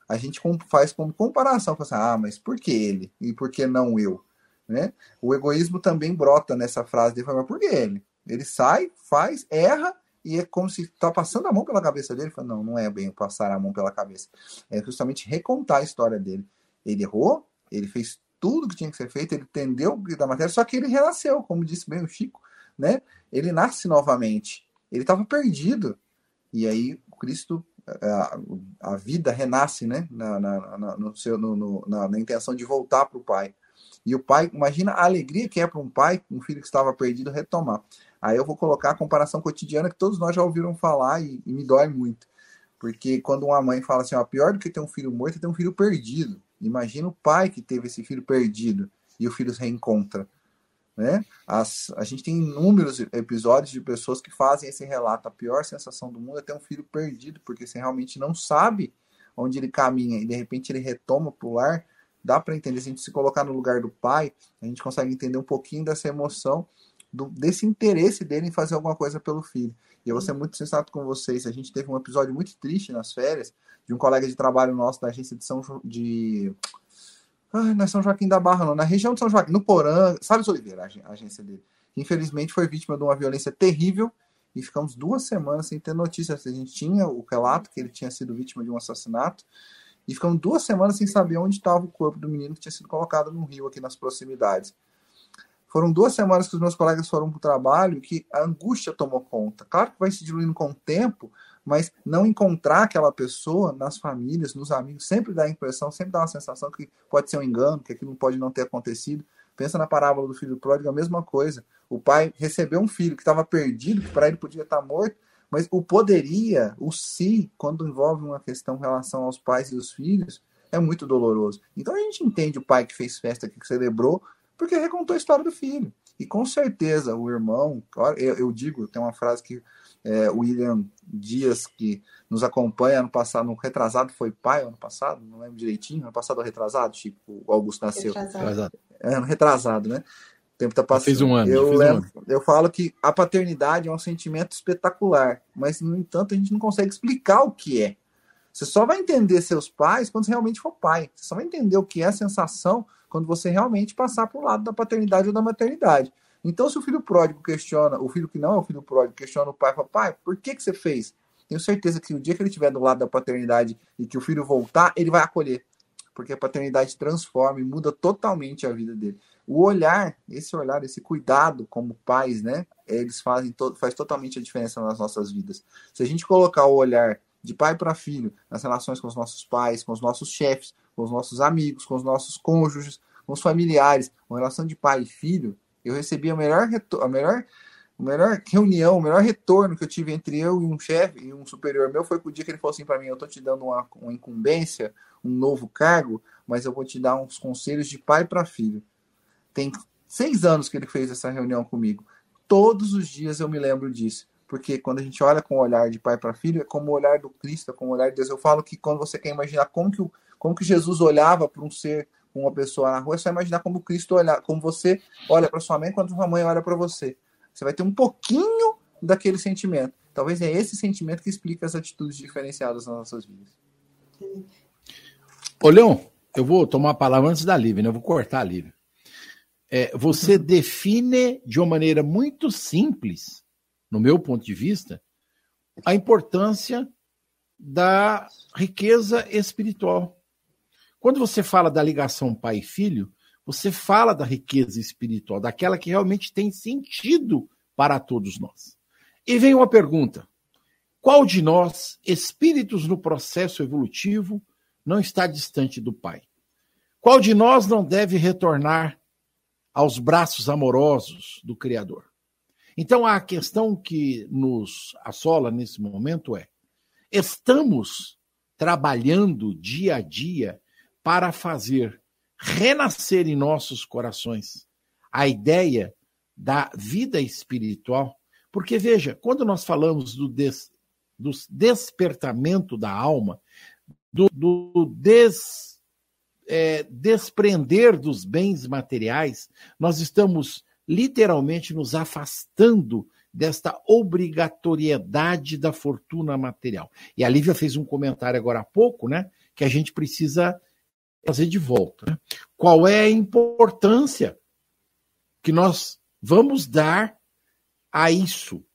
A gente faz como comparação, assim, ah, mas por que ele e por que não eu? Né? O egoísmo também brota nessa frase de forma por que ele? Ele sai, faz, erra e é como se está passando a mão pela cabeça dele. Fala, não, não é bem passar a mão pela cabeça. É justamente recontar a história dele. Ele errou, ele fez tudo que tinha que ser feito, ele entendeu da matéria, só que ele renasceu, como disse bem o Chico, né? Ele nasce novamente. Ele estava perdido. E aí Cristo, a, a vida renasce, né? Na, na, na no seu, no, no, na, na intenção de voltar para o Pai. E o pai, imagina a alegria que é para um pai, um filho que estava perdido, retomar. Aí eu vou colocar a comparação cotidiana que todos nós já ouviram falar e, e me dói muito. Porque quando uma mãe fala assim, ó, pior do que ter um filho morto é ter um filho perdido. Imagina o pai que teve esse filho perdido e o filho se reencontra. Né? As, a gente tem inúmeros episódios de pessoas que fazem esse relato. A pior sensação do mundo é ter um filho perdido, porque você realmente não sabe onde ele caminha e de repente ele retoma para o lar. Dá para entender. Se a gente se colocar no lugar do pai, a gente consegue entender um pouquinho dessa emoção, do, desse interesse dele em fazer alguma coisa pelo filho. E eu vou ser muito sensato com vocês. A gente teve um episódio muito triste nas férias de um colega de trabalho nosso da agência de São de ah, não é São Joaquim da Barra, não, na região de São Joaquim, no Porã, Salles Oliveira, a agência dele. Infelizmente foi vítima de uma violência terrível e ficamos duas semanas sem ter notícias. A gente tinha o relato que ele tinha sido vítima de um assassinato e ficamos duas semanas sem saber onde estava o corpo do menino que tinha sido colocado no rio aqui nas proximidades. Foram duas semanas que os meus colegas foram para o trabalho que a angústia tomou conta. Claro que vai se diluindo com o tempo, mas não encontrar aquela pessoa nas famílias, nos amigos, sempre dá a impressão, sempre dá uma sensação que pode ser um engano, que aquilo pode não ter acontecido. Pensa na parábola do filho pródigo, a mesma coisa. O pai recebeu um filho que estava perdido, que para ele podia estar morto, mas o poderia, o si, quando envolve uma questão em relação aos pais e os filhos, é muito doloroso. Então a gente entende o pai que fez festa, que celebrou, porque recontou a história do filho. E com certeza o irmão, eu, eu digo, tem uma frase que é, William Dias, que nos acompanha ano passado, no retrasado, foi pai ano passado, não lembro direitinho, ano passado ou retrasado, Chico, o Augusto nasceu. Retrasado. É, ano retrasado, né? O tempo tá passando. Fez um ano. Eu, um ano. eu falo que a paternidade é um sentimento espetacular, mas, no entanto, a gente não consegue explicar o que é. Você só vai entender seus pais quando você realmente for pai. Você só vai entender o que é a sensação quando você realmente passar para o lado da paternidade ou da maternidade. Então, se o filho pródigo questiona, o filho que não é o filho pródigo questiona o pai, fala, pai, por que, que você fez? Tenho certeza que o dia que ele estiver do lado da paternidade e que o filho voltar, ele vai acolher. Porque a paternidade transforma e muda totalmente a vida dele. O olhar, esse olhar, esse cuidado como pais, né? Eles fazem to faz totalmente a diferença nas nossas vidas. Se a gente colocar o olhar de pai para filho, nas relações com os nossos pais, com os nossos chefes, com os nossos amigos, com os nossos cônjuges, com os familiares, uma relação de pai e filho, eu recebi a melhor, a melhor, a melhor reunião, o melhor retorno que eu tive entre eu e um chefe e um superior meu foi o dia que ele falou assim para mim: Eu tô te dando uma, uma incumbência, um novo cargo, mas eu vou te dar uns conselhos de pai para filho. Tem seis anos que ele fez essa reunião comigo. Todos os dias eu me lembro disso porque quando a gente olha com o olhar de pai para filho, é como o olhar do Cristo, é como o olhar de Deus. Eu falo que quando você quer imaginar como que, o, como que Jesus olhava para um ser, uma pessoa na rua, é só imaginar como Cristo olha, como você olha para sua mãe quando sua mãe olha para você. Você vai ter um pouquinho daquele sentimento. Talvez é esse sentimento que explica as atitudes diferenciadas nas nossas vidas. Ô, Leon, eu vou tomar a palavra antes da Lívia, né? Eu vou cortar a Lívia. É, você define de uma maneira muito simples no meu ponto de vista, a importância da riqueza espiritual. Quando você fala da ligação pai e filho, você fala da riqueza espiritual, daquela que realmente tem sentido para todos nós. E vem uma pergunta: qual de nós, espíritos no processo evolutivo, não está distante do Pai? Qual de nós não deve retornar aos braços amorosos do Criador? Então, a questão que nos assola nesse momento é: estamos trabalhando dia a dia para fazer renascer em nossos corações a ideia da vida espiritual? Porque, veja, quando nós falamos do, des, do despertamento da alma, do, do des, é, desprender dos bens materiais, nós estamos literalmente nos afastando desta obrigatoriedade da fortuna material. E a Lívia fez um comentário agora há pouco, né, que a gente precisa fazer de volta. Né? Qual é a importância que nós vamos dar a isso?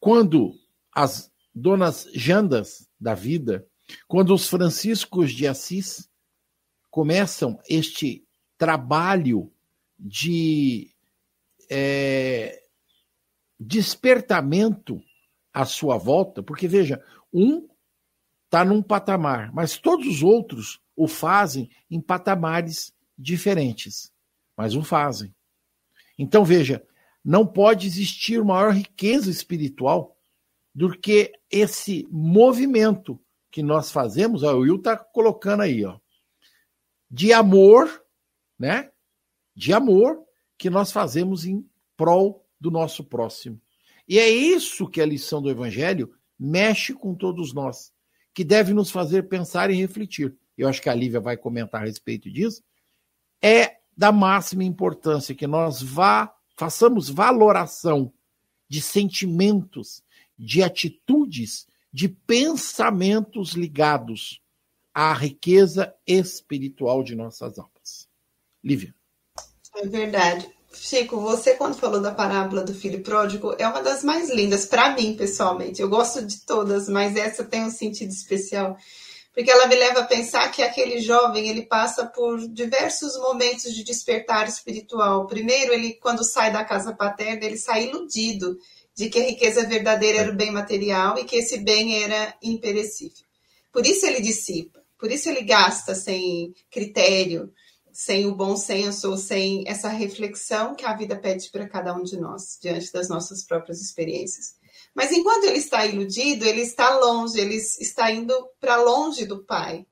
Quando as donas Jandas da vida, quando os franciscos de Assis começam este trabalho de é, despertamento à sua volta, porque veja, um está num patamar, mas todos os outros o fazem em patamares diferentes, mas o fazem. Então veja, não pode existir maior riqueza espiritual do que esse movimento que nós fazemos, ó, o Will está colocando aí, ó, de amor, né? De amor que nós fazemos em prol do nosso próximo. E é isso que a lição do Evangelho mexe com todos nós, que deve nos fazer pensar e refletir. Eu acho que a Lívia vai comentar a respeito disso. É da máxima importância que nós vá, façamos valoração de sentimentos, de atitudes, de pensamentos ligados à riqueza espiritual de nossas almas. Lívia. É verdade. Chico, você quando falou da parábola do filho pródigo, é uma das mais lindas para mim, pessoalmente. Eu gosto de todas, mas essa tem um sentido especial, porque ela me leva a pensar que aquele jovem, ele passa por diversos momentos de despertar espiritual. Primeiro, ele quando sai da casa paterna, ele sai iludido de que a riqueza verdadeira era o bem material e que esse bem era imperecível. Por isso ele dissipa, por isso ele gasta sem critério, sem o bom senso ou sem essa reflexão que a vida pede para cada um de nós, diante das nossas próprias experiências. Mas enquanto ele está iludido, ele está longe, ele está indo para longe do Pai.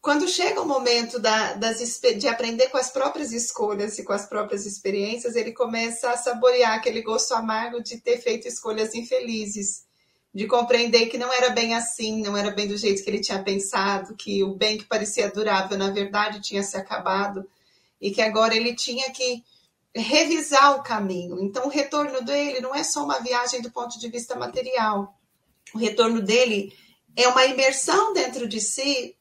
Quando chega o momento da, das, de aprender com as próprias escolhas e com as próprias experiências, ele começa a saborear aquele gosto amargo de ter feito escolhas infelizes de compreender que não era bem assim, não era bem do jeito que ele tinha pensado, que o bem que parecia durável, na verdade, tinha se acabado, e que agora ele tinha que revisar o caminho. Então, o retorno dele não é só uma viagem do ponto de vista material. O retorno dele é uma imersão dentro de si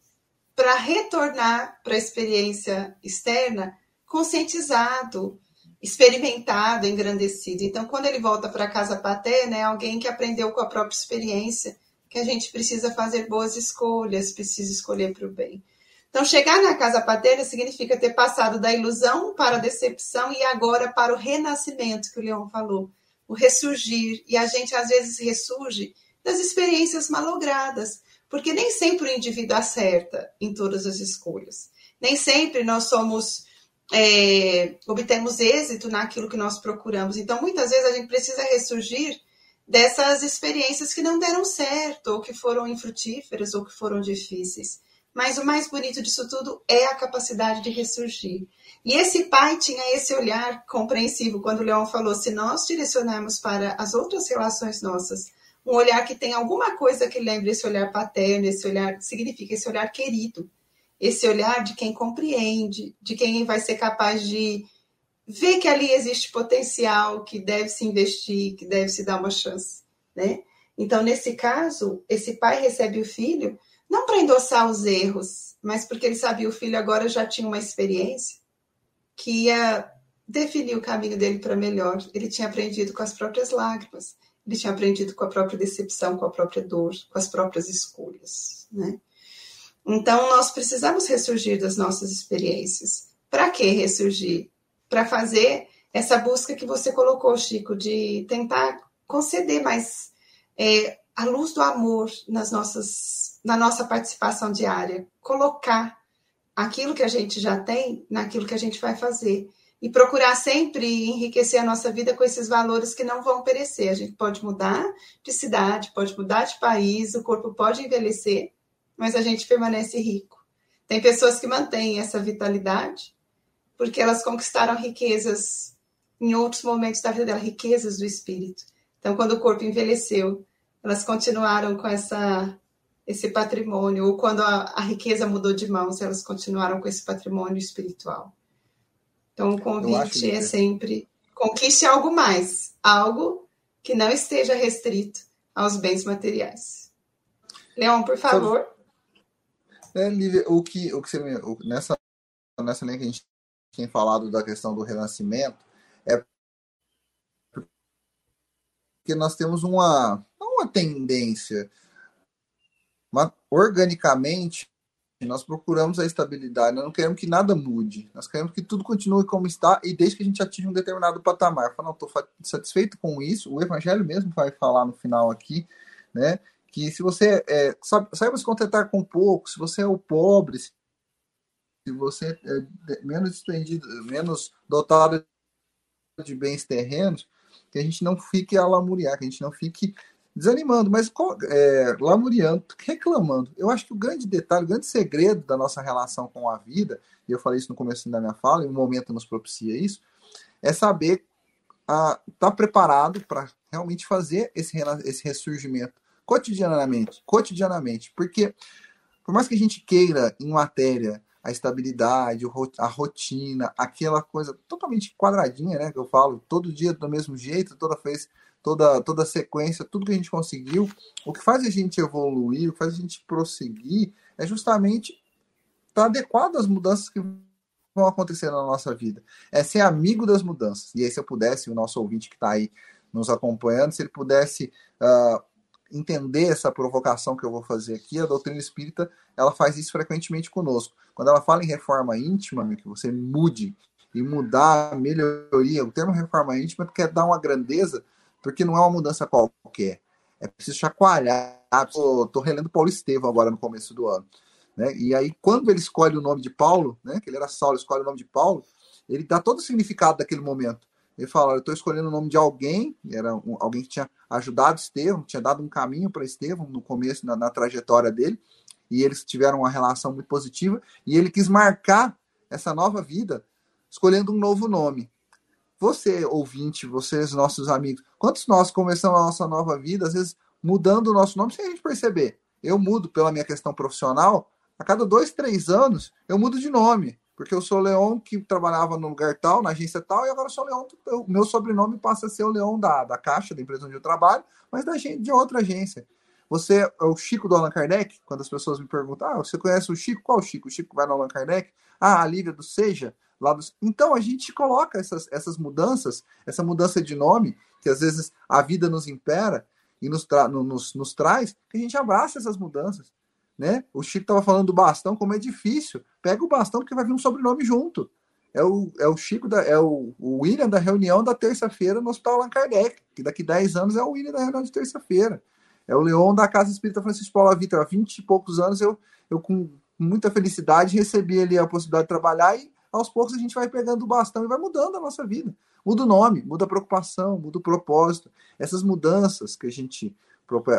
para retornar para a experiência externa conscientizado, experimentado, engrandecido. Então, quando ele volta para casa paterna, é alguém que aprendeu com a própria experiência que a gente precisa fazer boas escolhas, precisa escolher para o bem. Então, chegar na casa paterna significa ter passado da ilusão para a decepção e agora para o renascimento, que o Leão falou, o ressurgir. E a gente, às vezes, ressurge das experiências malogradas, porque nem sempre o indivíduo acerta em todas as escolhas. Nem sempre nós somos. É, obtemos êxito naquilo que nós procuramos. Então, muitas vezes, a gente precisa ressurgir dessas experiências que não deram certo, ou que foram infrutíferas, ou que foram difíceis. Mas o mais bonito disso tudo é a capacidade de ressurgir. E esse pai tinha esse olhar compreensivo quando o Leão falou: se nós direcionarmos para as outras relações nossas um olhar que tem alguma coisa que lembre esse olhar paterno, esse olhar significa esse olhar querido, esse olhar de quem compreende, de quem vai ser capaz de ver que ali existe potencial, que deve se investir, que deve se dar uma chance, né? Então, nesse caso, esse pai recebe o filho não para endossar os erros, mas porque ele sabia o filho agora já tinha uma experiência que ia definir o caminho dele para melhor. Ele tinha aprendido com as próprias lágrimas, ele tinha aprendido com a própria decepção, com a própria dor, com as próprias escolhas, né? Então, nós precisamos ressurgir das nossas experiências. Para que ressurgir? Para fazer essa busca que você colocou, Chico, de tentar conceder mais é, a luz do amor nas nossas, na nossa participação diária, colocar aquilo que a gente já tem naquilo que a gente vai fazer e procurar sempre enriquecer a nossa vida com esses valores que não vão perecer. A gente pode mudar de cidade, pode mudar de país, o corpo pode envelhecer, mas a gente permanece rico. Tem pessoas que mantêm essa vitalidade porque elas conquistaram riquezas em outros momentos da vida dela, riquezas do espírito. Então, quando o corpo envelheceu, elas continuaram com essa esse patrimônio, ou quando a, a, riqueza mudou de mãos, elas continuaram com esse patrimônio espiritual. Então, o convite é sempre conquiste algo mais, algo que não esteja restrito aos bens materiais. Leon, por favor. É, Lívia, o que, o que você, nessa, nessa linha que a gente tem falado da questão do renascimento, é porque nós temos uma, uma tendência, mas organicamente nós procuramos a estabilidade, nós não queremos que nada mude, nós queremos que tudo continue como está e desde que a gente atinja um determinado patamar. Eu não, estou satisfeito com isso, o Evangelho mesmo vai falar no final aqui, né, que se você é, sabe, saiba se contentar com pouco, se você é o pobre, se você é menos desprendido, menos dotado de bens terrenos, que a gente não fique a lamuriar, que a gente não fique desanimando, mas é, lamuriando, reclamando. Eu acho que o grande detalhe, o grande segredo da nossa relação com a vida, e eu falei isso no começo da minha fala, e um momento nos propicia isso, é saber estar tá preparado para realmente fazer esse, esse ressurgimento cotidianamente, cotidianamente, porque por mais que a gente queira em matéria a estabilidade, a rotina, aquela coisa totalmente quadradinha, né? Que eu falo, todo dia do mesmo jeito, toda vez, toda, toda sequência, tudo que a gente conseguiu. O que faz a gente evoluir, o que faz a gente prosseguir é justamente estar tá adequado às mudanças que vão acontecer na nossa vida. É ser amigo das mudanças. E aí, se eu pudesse, o nosso ouvinte que está aí nos acompanhando, se ele pudesse uh, entender essa provocação que eu vou fazer aqui, a doutrina espírita, ela faz isso frequentemente conosco. Quando ela fala em reforma íntima, que você mude e mudar, melhoria, o termo reforma íntima quer dar uma grandeza, porque não é uma mudança qualquer. É preciso chacoalhar. Estou relendo Paulo Estevão agora no começo do ano. Né? E aí, quando ele escolhe o nome de Paulo, né, que ele era Saulo, escolhe o nome de Paulo, ele dá todo o significado daquele momento. Ele fala: Eu estou escolhendo o nome de alguém, era um, alguém que tinha ajudado Estevão, tinha dado um caminho para Estevão no começo, na, na, trajetória dele, e eles tiveram uma relação muito positiva, e ele quis marcar essa nova vida escolhendo um novo nome. Você, ouvinte, vocês, nossos amigos, quantos nós começamos a nossa nova vida, às vezes mudando o nosso nome sem a gente perceber? Eu mudo pela minha questão profissional, a cada dois, três anos, eu mudo de nome. Porque eu sou o Leon que trabalhava no lugar tal, na agência tal, e agora sou o Leon. O meu sobrenome passa a ser o Leon da, da Caixa, da empresa onde eu trabalho, mas da, de outra agência. Você é o Chico do Allan Kardec? Quando as pessoas me perguntam, ah, você conhece o Chico? Qual o Chico? O Chico vai no Allan Kardec? Ah, a Lívia do Seja? Lá do... Então a gente coloca essas, essas mudanças, essa mudança de nome, que às vezes a vida nos impera e nos, tra... nos, nos traz, que a gente abraça essas mudanças. Né? O Chico estava falando do bastão, como é difícil. Pega o bastão porque vai vir um sobrenome junto. É o, é o Chico, da, é o, o William da reunião da terça-feira no Hospital Allan Kardec, que daqui 10 anos é o William da reunião de terça-feira. É o Leon da Casa Espírita Francisco Paula Vitor. Há 20 e poucos anos eu, eu com muita felicidade recebi ali a possibilidade de trabalhar e aos poucos a gente vai pegando o bastão e vai mudando a nossa vida. Muda o nome, muda a preocupação, muda o propósito. Essas mudanças que a gente,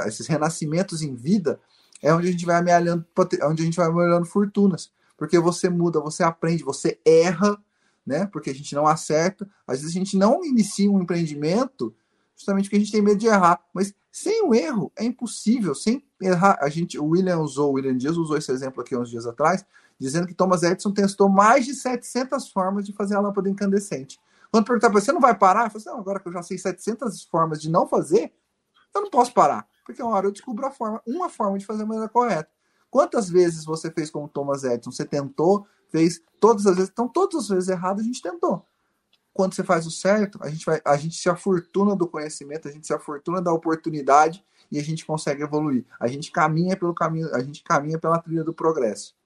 esses renascimentos em vida, é onde a gente vai amealhando, onde a gente vai amealhando fortunas. Porque você muda, você aprende, você erra, né? Porque a gente não acerta. Às vezes a gente não inicia um empreendimento justamente porque a gente tem medo de errar. Mas sem o erro é impossível, sem errar. A gente, o William usou, o William Dias usou esse exemplo aqui uns dias atrás, dizendo que Thomas Edison testou mais de 700 formas de fazer a lâmpada incandescente. Quando perguntar para você, não vai parar? Eu falei assim, não, agora que eu já sei 700 formas de não fazer, eu não posso parar. Porque uma hora eu descubro a forma, uma forma de fazer a maneira correta. Quantas vezes você fez como Thomas Edison? Você tentou, fez todas as vezes. Então, todas as vezes errado a gente tentou. Quando você faz o certo, a gente, vai, a gente se afortuna do conhecimento, a gente se afortuna da oportunidade e a gente consegue evoluir. A gente caminha pelo caminho, a gente caminha pela trilha do progresso.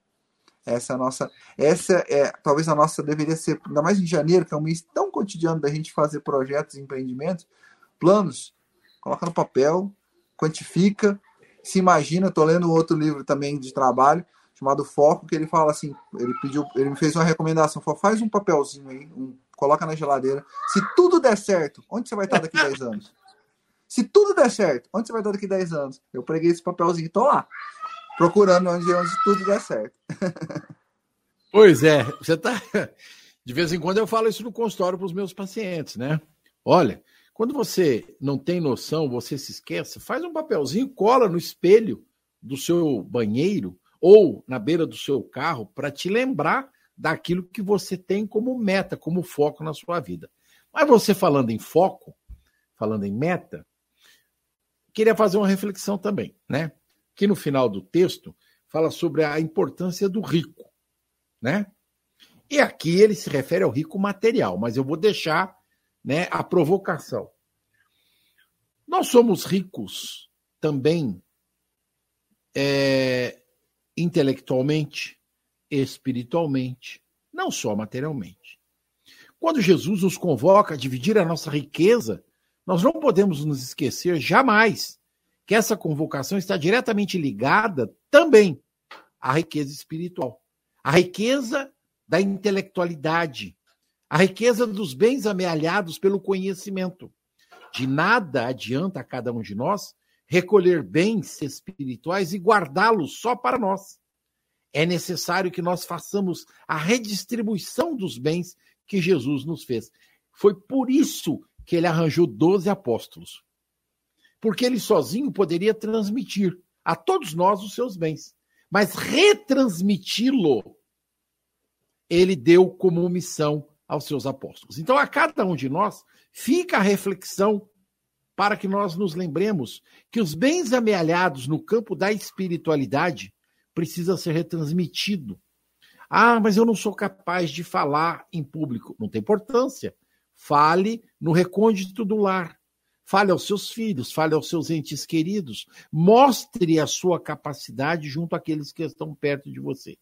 Essa é a nossa, essa é talvez a nossa deveria ser, ainda mais em janeiro, que é um mês tão cotidiano da gente fazer projetos, empreendimentos, planos, coloca no papel, quantifica, se imagina. Estou lendo outro livro também de trabalho chamado Foco, que ele fala assim, ele pediu, ele me fez uma recomendação, falou, faz um papelzinho aí, um, coloca na geladeira. Se tudo der certo, onde você vai estar daqui a 10 anos? Se tudo der certo, onde você vai estar daqui a 10 anos? Eu preguei esse papelzinho, tô lá procurando onde, onde tudo der certo. Pois é, você tá. De vez em quando eu falo isso no consultório para os meus pacientes, né? Olha, quando você não tem noção, você se esquece, faz um papelzinho, cola no espelho do seu banheiro ou na beira do seu carro para te lembrar daquilo que você tem como meta, como foco na sua vida. Mas você falando em foco, falando em meta, queria fazer uma reflexão também, né? que no final do texto fala sobre a importância do rico, né? E aqui ele se refere ao rico material, mas eu vou deixar, né, a provocação. Nós somos ricos também é, intelectualmente, espiritualmente, não só materialmente. Quando Jesus nos convoca a dividir a nossa riqueza, nós não podemos nos esquecer jamais que essa convocação está diretamente ligada também à riqueza espiritual, à riqueza da intelectualidade, à riqueza dos bens amealhados pelo conhecimento. De nada adianta a cada um de nós recolher bens espirituais e guardá-los só para nós. É necessário que nós façamos a redistribuição dos bens que Jesus nos fez. Foi por isso que ele arranjou doze apóstolos porque ele sozinho poderia transmitir a todos nós os seus bens. Mas retransmiti-lo, ele deu como missão aos seus apóstolos. Então, a cada um de nós fica a reflexão para que nós nos lembremos que os bens amealhados no campo da espiritualidade precisa ser retransmitido. Ah, mas eu não sou capaz de falar em público. Não tem importância. Fale no recôndito do lar. Fale aos seus filhos, fale aos seus entes queridos, mostre a sua capacidade junto àqueles que estão perto de você.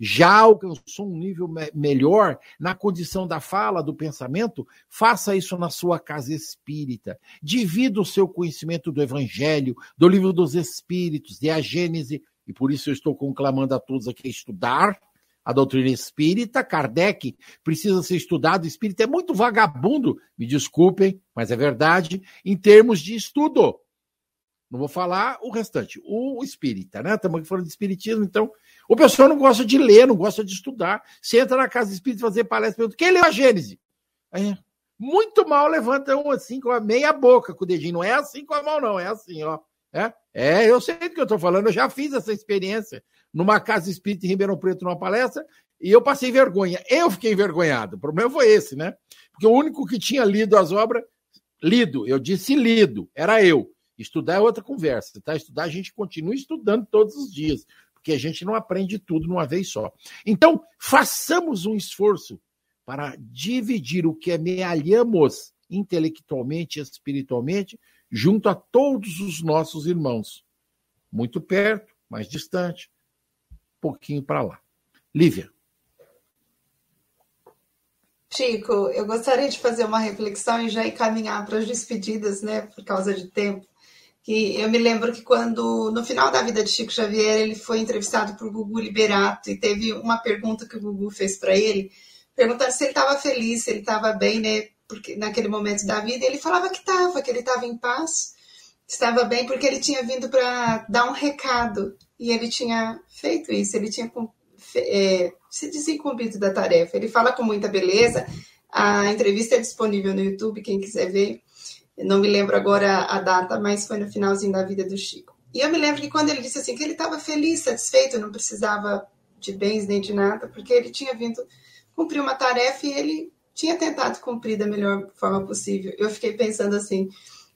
Já alcançou um nível me melhor na condição da fala, do pensamento? Faça isso na sua casa espírita. Divida o seu conhecimento do Evangelho, do livro dos Espíritos, de a Gênese, e por isso eu estou conclamando a todos aqui a estudar a doutrina espírita, Kardec precisa ser estudado. Espírita é muito vagabundo, me desculpem, mas é verdade, em termos de estudo. Não vou falar o restante. O espírita, né? Estamos falando de espiritismo, então. O pessoal não gosta de ler, não gosta de estudar. Você entra na casa espírita fazer palestra, pergunta: quem leu a Gênese? Aí, muito mal levanta um assim com a meia boca com o dedinho. Não é assim com a mão, não, é assim, ó. É, é eu sei do que eu estou falando, eu já fiz essa experiência numa casa espírita em Ribeirão Preto, numa palestra, e eu passei vergonha. Eu fiquei envergonhado. O problema foi esse, né? Porque o único que tinha lido as obras, lido, eu disse lido, era eu. Estudar é outra conversa, tá? Estudar a gente continua estudando todos os dias, porque a gente não aprende tudo numa vez só. Então, façamos um esforço para dividir o que amealhamos intelectualmente e espiritualmente junto a todos os nossos irmãos. Muito perto, mais distante, pouquinho para lá. Lívia. Chico, eu gostaria de fazer uma reflexão e já encaminhar para as despedidas, né, por causa de tempo. Que eu me lembro que quando, no final da vida de Chico Xavier, ele foi entrevistado por Gugu Liberato e teve uma pergunta que o Gugu fez para ele, perguntando se ele estava feliz, se ele estava bem, né, porque naquele momento da vida, e ele falava que estava, que ele estava em paz, estava bem, porque ele tinha vindo para dar um recado e ele tinha feito isso, ele tinha é, se desincumbido da tarefa. Ele fala com muita beleza. A entrevista é disponível no YouTube, quem quiser ver. Eu não me lembro agora a data, mas foi no finalzinho da vida do Chico. E eu me lembro que quando ele disse assim que ele estava feliz, satisfeito, não precisava de bens nem de nada, porque ele tinha vindo cumprir uma tarefa e ele tinha tentado cumprir da melhor forma possível. Eu fiquei pensando assim,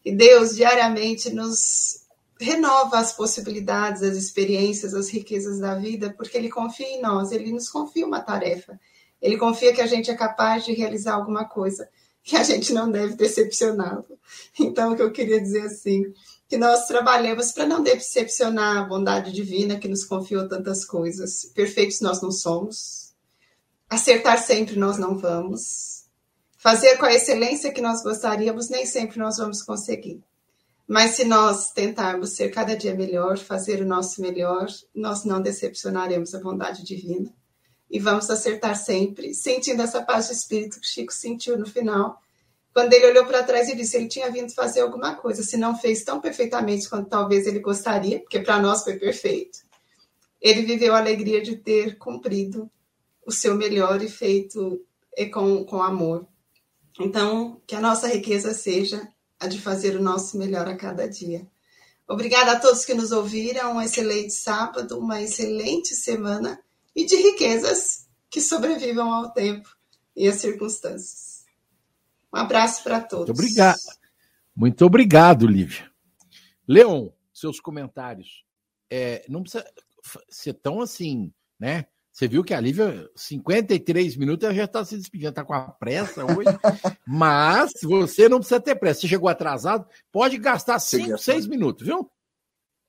que Deus diariamente nos renova as possibilidades, as experiências, as riquezas da vida, porque Ele confia em nós, Ele nos confia uma tarefa. Ele confia que a gente é capaz de realizar alguma coisa, que a gente não deve decepcioná-lo. Então, o que eu queria dizer assim, que nós trabalhemos para não decepcionar a bondade divina que nos confiou tantas coisas. Perfeitos nós não somos. Acertar sempre nós não vamos. Fazer com a excelência que nós gostaríamos, nem sempre nós vamos conseguir. Mas se nós tentarmos ser cada dia melhor, fazer o nosso melhor, nós não decepcionaremos a bondade divina. E vamos acertar sempre, sentindo essa paz de espírito que Chico sentiu no final, quando ele olhou para trás e disse ele tinha vindo fazer alguma coisa, se não fez tão perfeitamente quanto talvez ele gostaria, porque para nós foi perfeito. Ele viveu a alegria de ter cumprido o seu melhor e feito com, com amor. Então, que a nossa riqueza seja a de fazer o nosso melhor a cada dia. Obrigada a todos que nos ouviram. Um excelente sábado, uma excelente semana e de riquezas que sobrevivam ao tempo e às circunstâncias. Um abraço para todos. Muito obrigado. Muito obrigado, Lívia. Leon, seus comentários. É, não precisa ser tão assim, né? Você viu que a Lívia, 53 minutos, ela já está se despedindo, está com a pressa hoje. mas você não precisa ter pressa. Você chegou atrasado, pode gastar 5, 6 minutos, viu?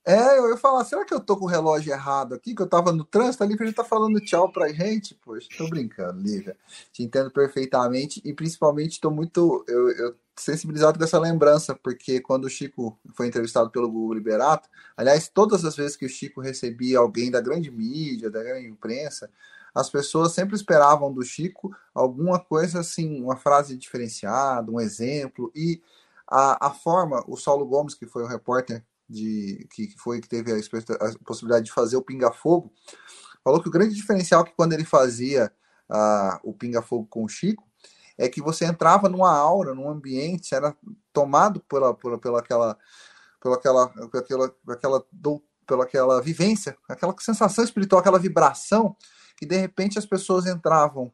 É, eu ia falar, será que eu tô com o relógio errado aqui? Que eu tava no trânsito, a Lívia já tá falando tchau pra gente. Poxa, tô brincando, Lívia. Te entendo perfeitamente e principalmente tô muito eu, eu, sensibilizado com essa lembrança, porque quando o Chico foi entrevistado pelo Google Liberato, aliás, todas as vezes que o Chico recebia alguém da grande mídia, da grande imprensa, as pessoas sempre esperavam do Chico alguma coisa assim, uma frase diferenciada, um exemplo, e a, a forma, o Saulo Gomes, que foi o repórter de que foi que teve a, a possibilidade de fazer o pinga-fogo, falou que o grande diferencial que quando ele fazia uh, o pinga-fogo com o Chico é que você entrava numa aura, num ambiente, era tomado pela, pela, pela aquela, pela aquela, pela aquela, aquela, pela aquela vivência, aquela sensação espiritual, aquela vibração, que de repente as pessoas entravam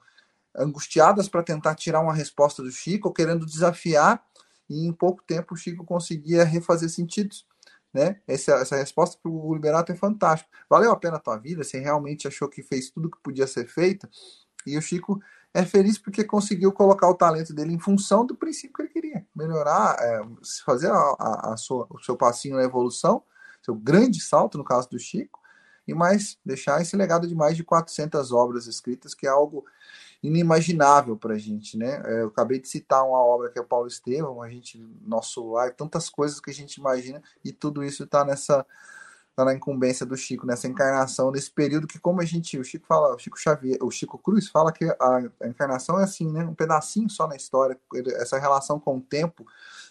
angustiadas para tentar tirar uma resposta do Chico, querendo desafiar, e em pouco tempo o Chico conseguia refazer sentidos né? Essa, essa resposta para o Liberato é fantástica. Valeu a pena a tua vida? Você realmente achou que fez tudo que podia ser feito? E o Chico é feliz porque conseguiu colocar o talento dele em função do princípio que ele queria. Melhorar, é, fazer a, a, a sua, o seu passinho na evolução, seu grande salto, no caso do Chico, e mais deixar esse legado de mais de 400 obras escritas, que é algo inimaginável para a gente, né? É, eu acabei de citar uma obra que é Paulo Estevam, a gente, nosso lar, tantas coisas que a gente imagina e tudo isso está nessa tá na incumbência do Chico nessa encarnação nesse período que como a gente o Chico fala o Chico Xavier o Chico Cruz fala que a, a encarnação é assim né um pedacinho só na história essa relação com o tempo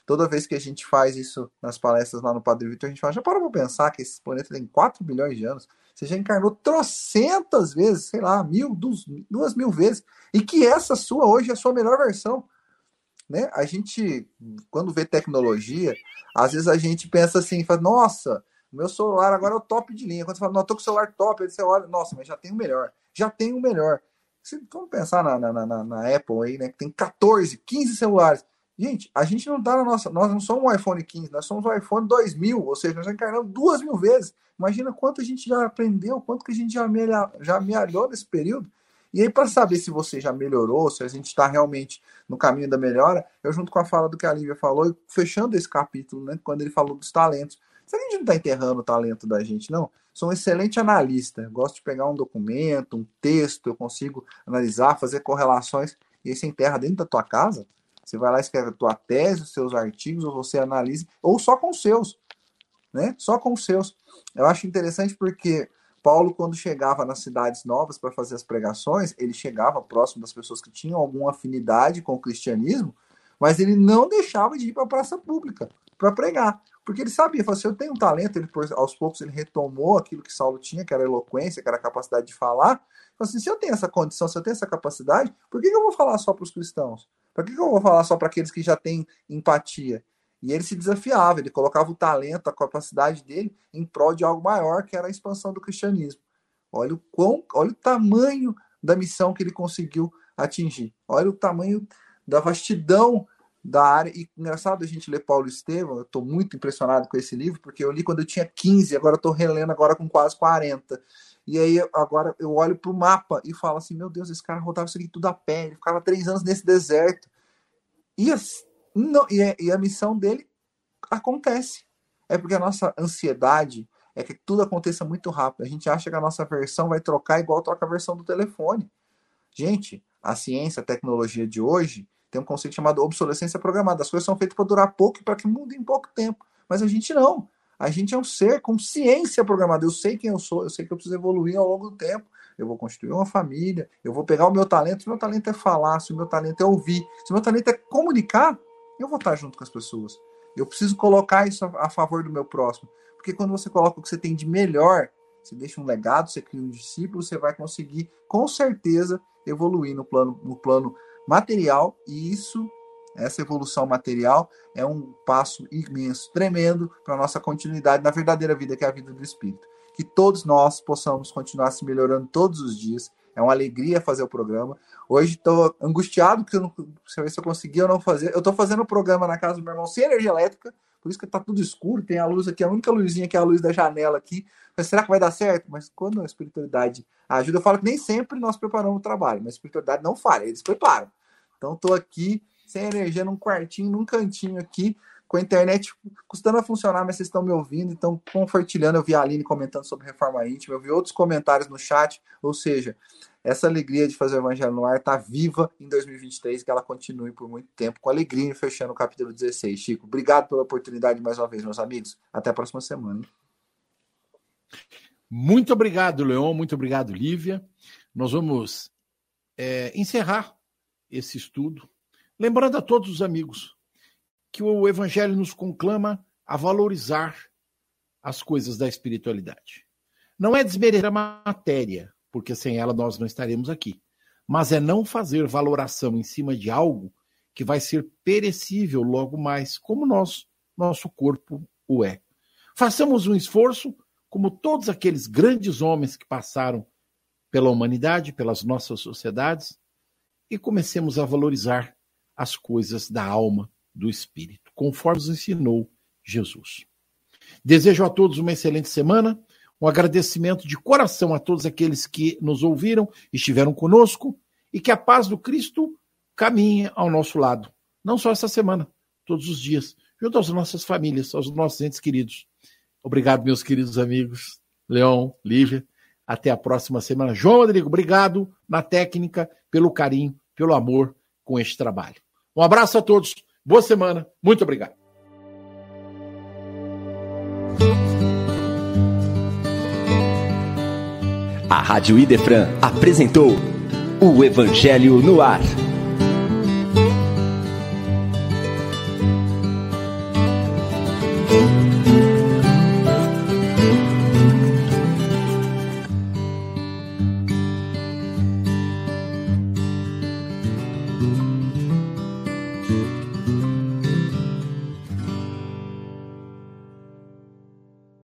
toda vez que a gente faz isso nas palestras lá no Padre Vitor a gente fala já para pra pensar que esse planeta tem 4 bilhões de anos você já encarnou trocentas vezes, sei lá, mil, duas, duas mil vezes, e que essa sua hoje é a sua melhor versão. Né? A gente, quando vê tecnologia, às vezes a gente pensa assim, fala, nossa, meu celular agora é o top de linha. Quando você fala, não, tô com o celular top, aí você olha, nossa, mas já tem o melhor. Já tem o melhor. vamos pensar na, na, na, na, Apple aí, né? Que tem 14, 15 celulares. Gente, a gente não tá na nossa. Nós não somos um iPhone 15, nós somos um iPhone 2000, ou seja, nós já encarnamos duas mil vezes. Imagina quanto a gente já aprendeu, quanto que a gente já, melhor, já melhorou nesse período. E aí, para saber se você já melhorou, se a gente está realmente no caminho da melhora, eu junto com a fala do que a Lívia falou, fechando esse capítulo, né, quando ele falou dos talentos. Será que a gente não está enterrando o talento da gente, não? Sou um excelente analista. Eu gosto de pegar um documento, um texto, eu consigo analisar, fazer correlações, e aí você enterra dentro da tua casa. Você vai lá, escreve a tua tese, os seus artigos, ou você analisa, ou só com os seus. Né? Só com os seus. Eu acho interessante porque Paulo, quando chegava nas cidades novas para fazer as pregações, ele chegava próximo das pessoas que tinham alguma afinidade com o cristianismo, mas ele não deixava de ir para a praça pública para pregar. Porque ele sabia, falou assim, eu tenho um talento, ele, aos poucos ele retomou aquilo que Saulo tinha, que era eloquência, que era a capacidade de falar. Falou assim, se eu tenho essa condição, se eu tenho essa capacidade, por que, que eu vou falar só para os cristãos? Por que, que eu vou falar só para aqueles que já têm empatia? E ele se desafiava, ele colocava o talento, a capacidade dele em prol de algo maior, que era a expansão do cristianismo. Olha o, quão, olha o tamanho da missão que ele conseguiu atingir. Olha o tamanho da vastidão da área. E engraçado a gente ler Paulo Estevam, eu estou muito impressionado com esse livro, porque eu li quando eu tinha 15, agora estou relendo agora com quase 40. E aí agora eu olho para o mapa e falo assim, meu Deus, esse cara rodava isso aqui tudo a pé, ele ficava três anos nesse deserto. E, não, e, e a missão dele acontece. É porque a nossa ansiedade é que tudo aconteça muito rápido. A gente acha que a nossa versão vai trocar igual troca a versão do telefone. Gente, a ciência, a tecnologia de hoje tem um conceito chamado obsolescência programada. As coisas são feitas para durar pouco e para que mudem em pouco tempo. Mas a gente não. A gente é um ser com ciência programada. Eu sei quem eu sou, eu sei que eu preciso evoluir ao longo do tempo. Eu vou construir uma família, eu vou pegar o meu talento. Se meu talento é falar, se o meu talento é ouvir, se o meu talento é comunicar, eu vou estar junto com as pessoas. Eu preciso colocar isso a, favor do meu próximo. Porque quando você coloca o que você tem de melhor, você deixa um legado, você cria um discípulo, você vai conseguir, com certeza, evoluir no plano, no plano material, e isso, essa evolução material, é um passo imenso, tremendo para a nossa continuidade na verdadeira vida, que é a vida do Espírito. Que todos nós possamos continuar se melhorando todos os dias. É uma alegria fazer o programa. Hoje estou angustiado, porque eu não sei se eu consegui ou não fazer. Eu estou fazendo o programa na casa do meu irmão sem energia elétrica, por isso que está tudo escuro, tem a luz aqui, a única luzinha que é a luz da janela aqui. Mas será que vai dar certo? Mas quando a espiritualidade ajuda, eu falo que nem sempre nós preparamos o trabalho, mas a espiritualidade não falha, eles preparam. Então estou aqui sem energia num quartinho, num cantinho aqui, com a internet custando a funcionar, mas vocês estão me ouvindo, então compartilhando. Eu vi a Aline comentando sobre reforma íntima, eu vi outros comentários no chat, ou seja, essa alegria de fazer o Evangelho no ar está viva em 2023, que ela continue por muito tempo, com alegria, fechando o capítulo 16. Chico, obrigado pela oportunidade mais uma vez, meus amigos. Até a próxima semana. Muito obrigado, Leon. Muito obrigado, Lívia. Nós vamos é, encerrar esse estudo, lembrando a todos os amigos que o Evangelho nos conclama a valorizar as coisas da espiritualidade. Não é desmerecer a matéria, porque sem ela nós não estaremos aqui, mas é não fazer valoração em cima de algo que vai ser perecível logo mais, como nós, nosso corpo o é. Façamos um esforço, como todos aqueles grandes homens que passaram pela humanidade, pelas nossas sociedades, e comecemos a valorizar as coisas da alma do Espírito, conforme nos ensinou Jesus. Desejo a todos uma excelente semana, um agradecimento de coração a todos aqueles que nos ouviram, estiveram conosco e que a paz do Cristo caminhe ao nosso lado, não só essa semana, todos os dias, junto às nossas famílias, aos nossos entes queridos. Obrigado, meus queridos amigos, Leão, Lívia. Até a próxima semana. João Rodrigo, obrigado na técnica, pelo carinho, pelo amor com este trabalho. Um abraço a todos. Boa semana. Muito obrigado. A Rádio Idefran apresentou o Evangelho no Ar.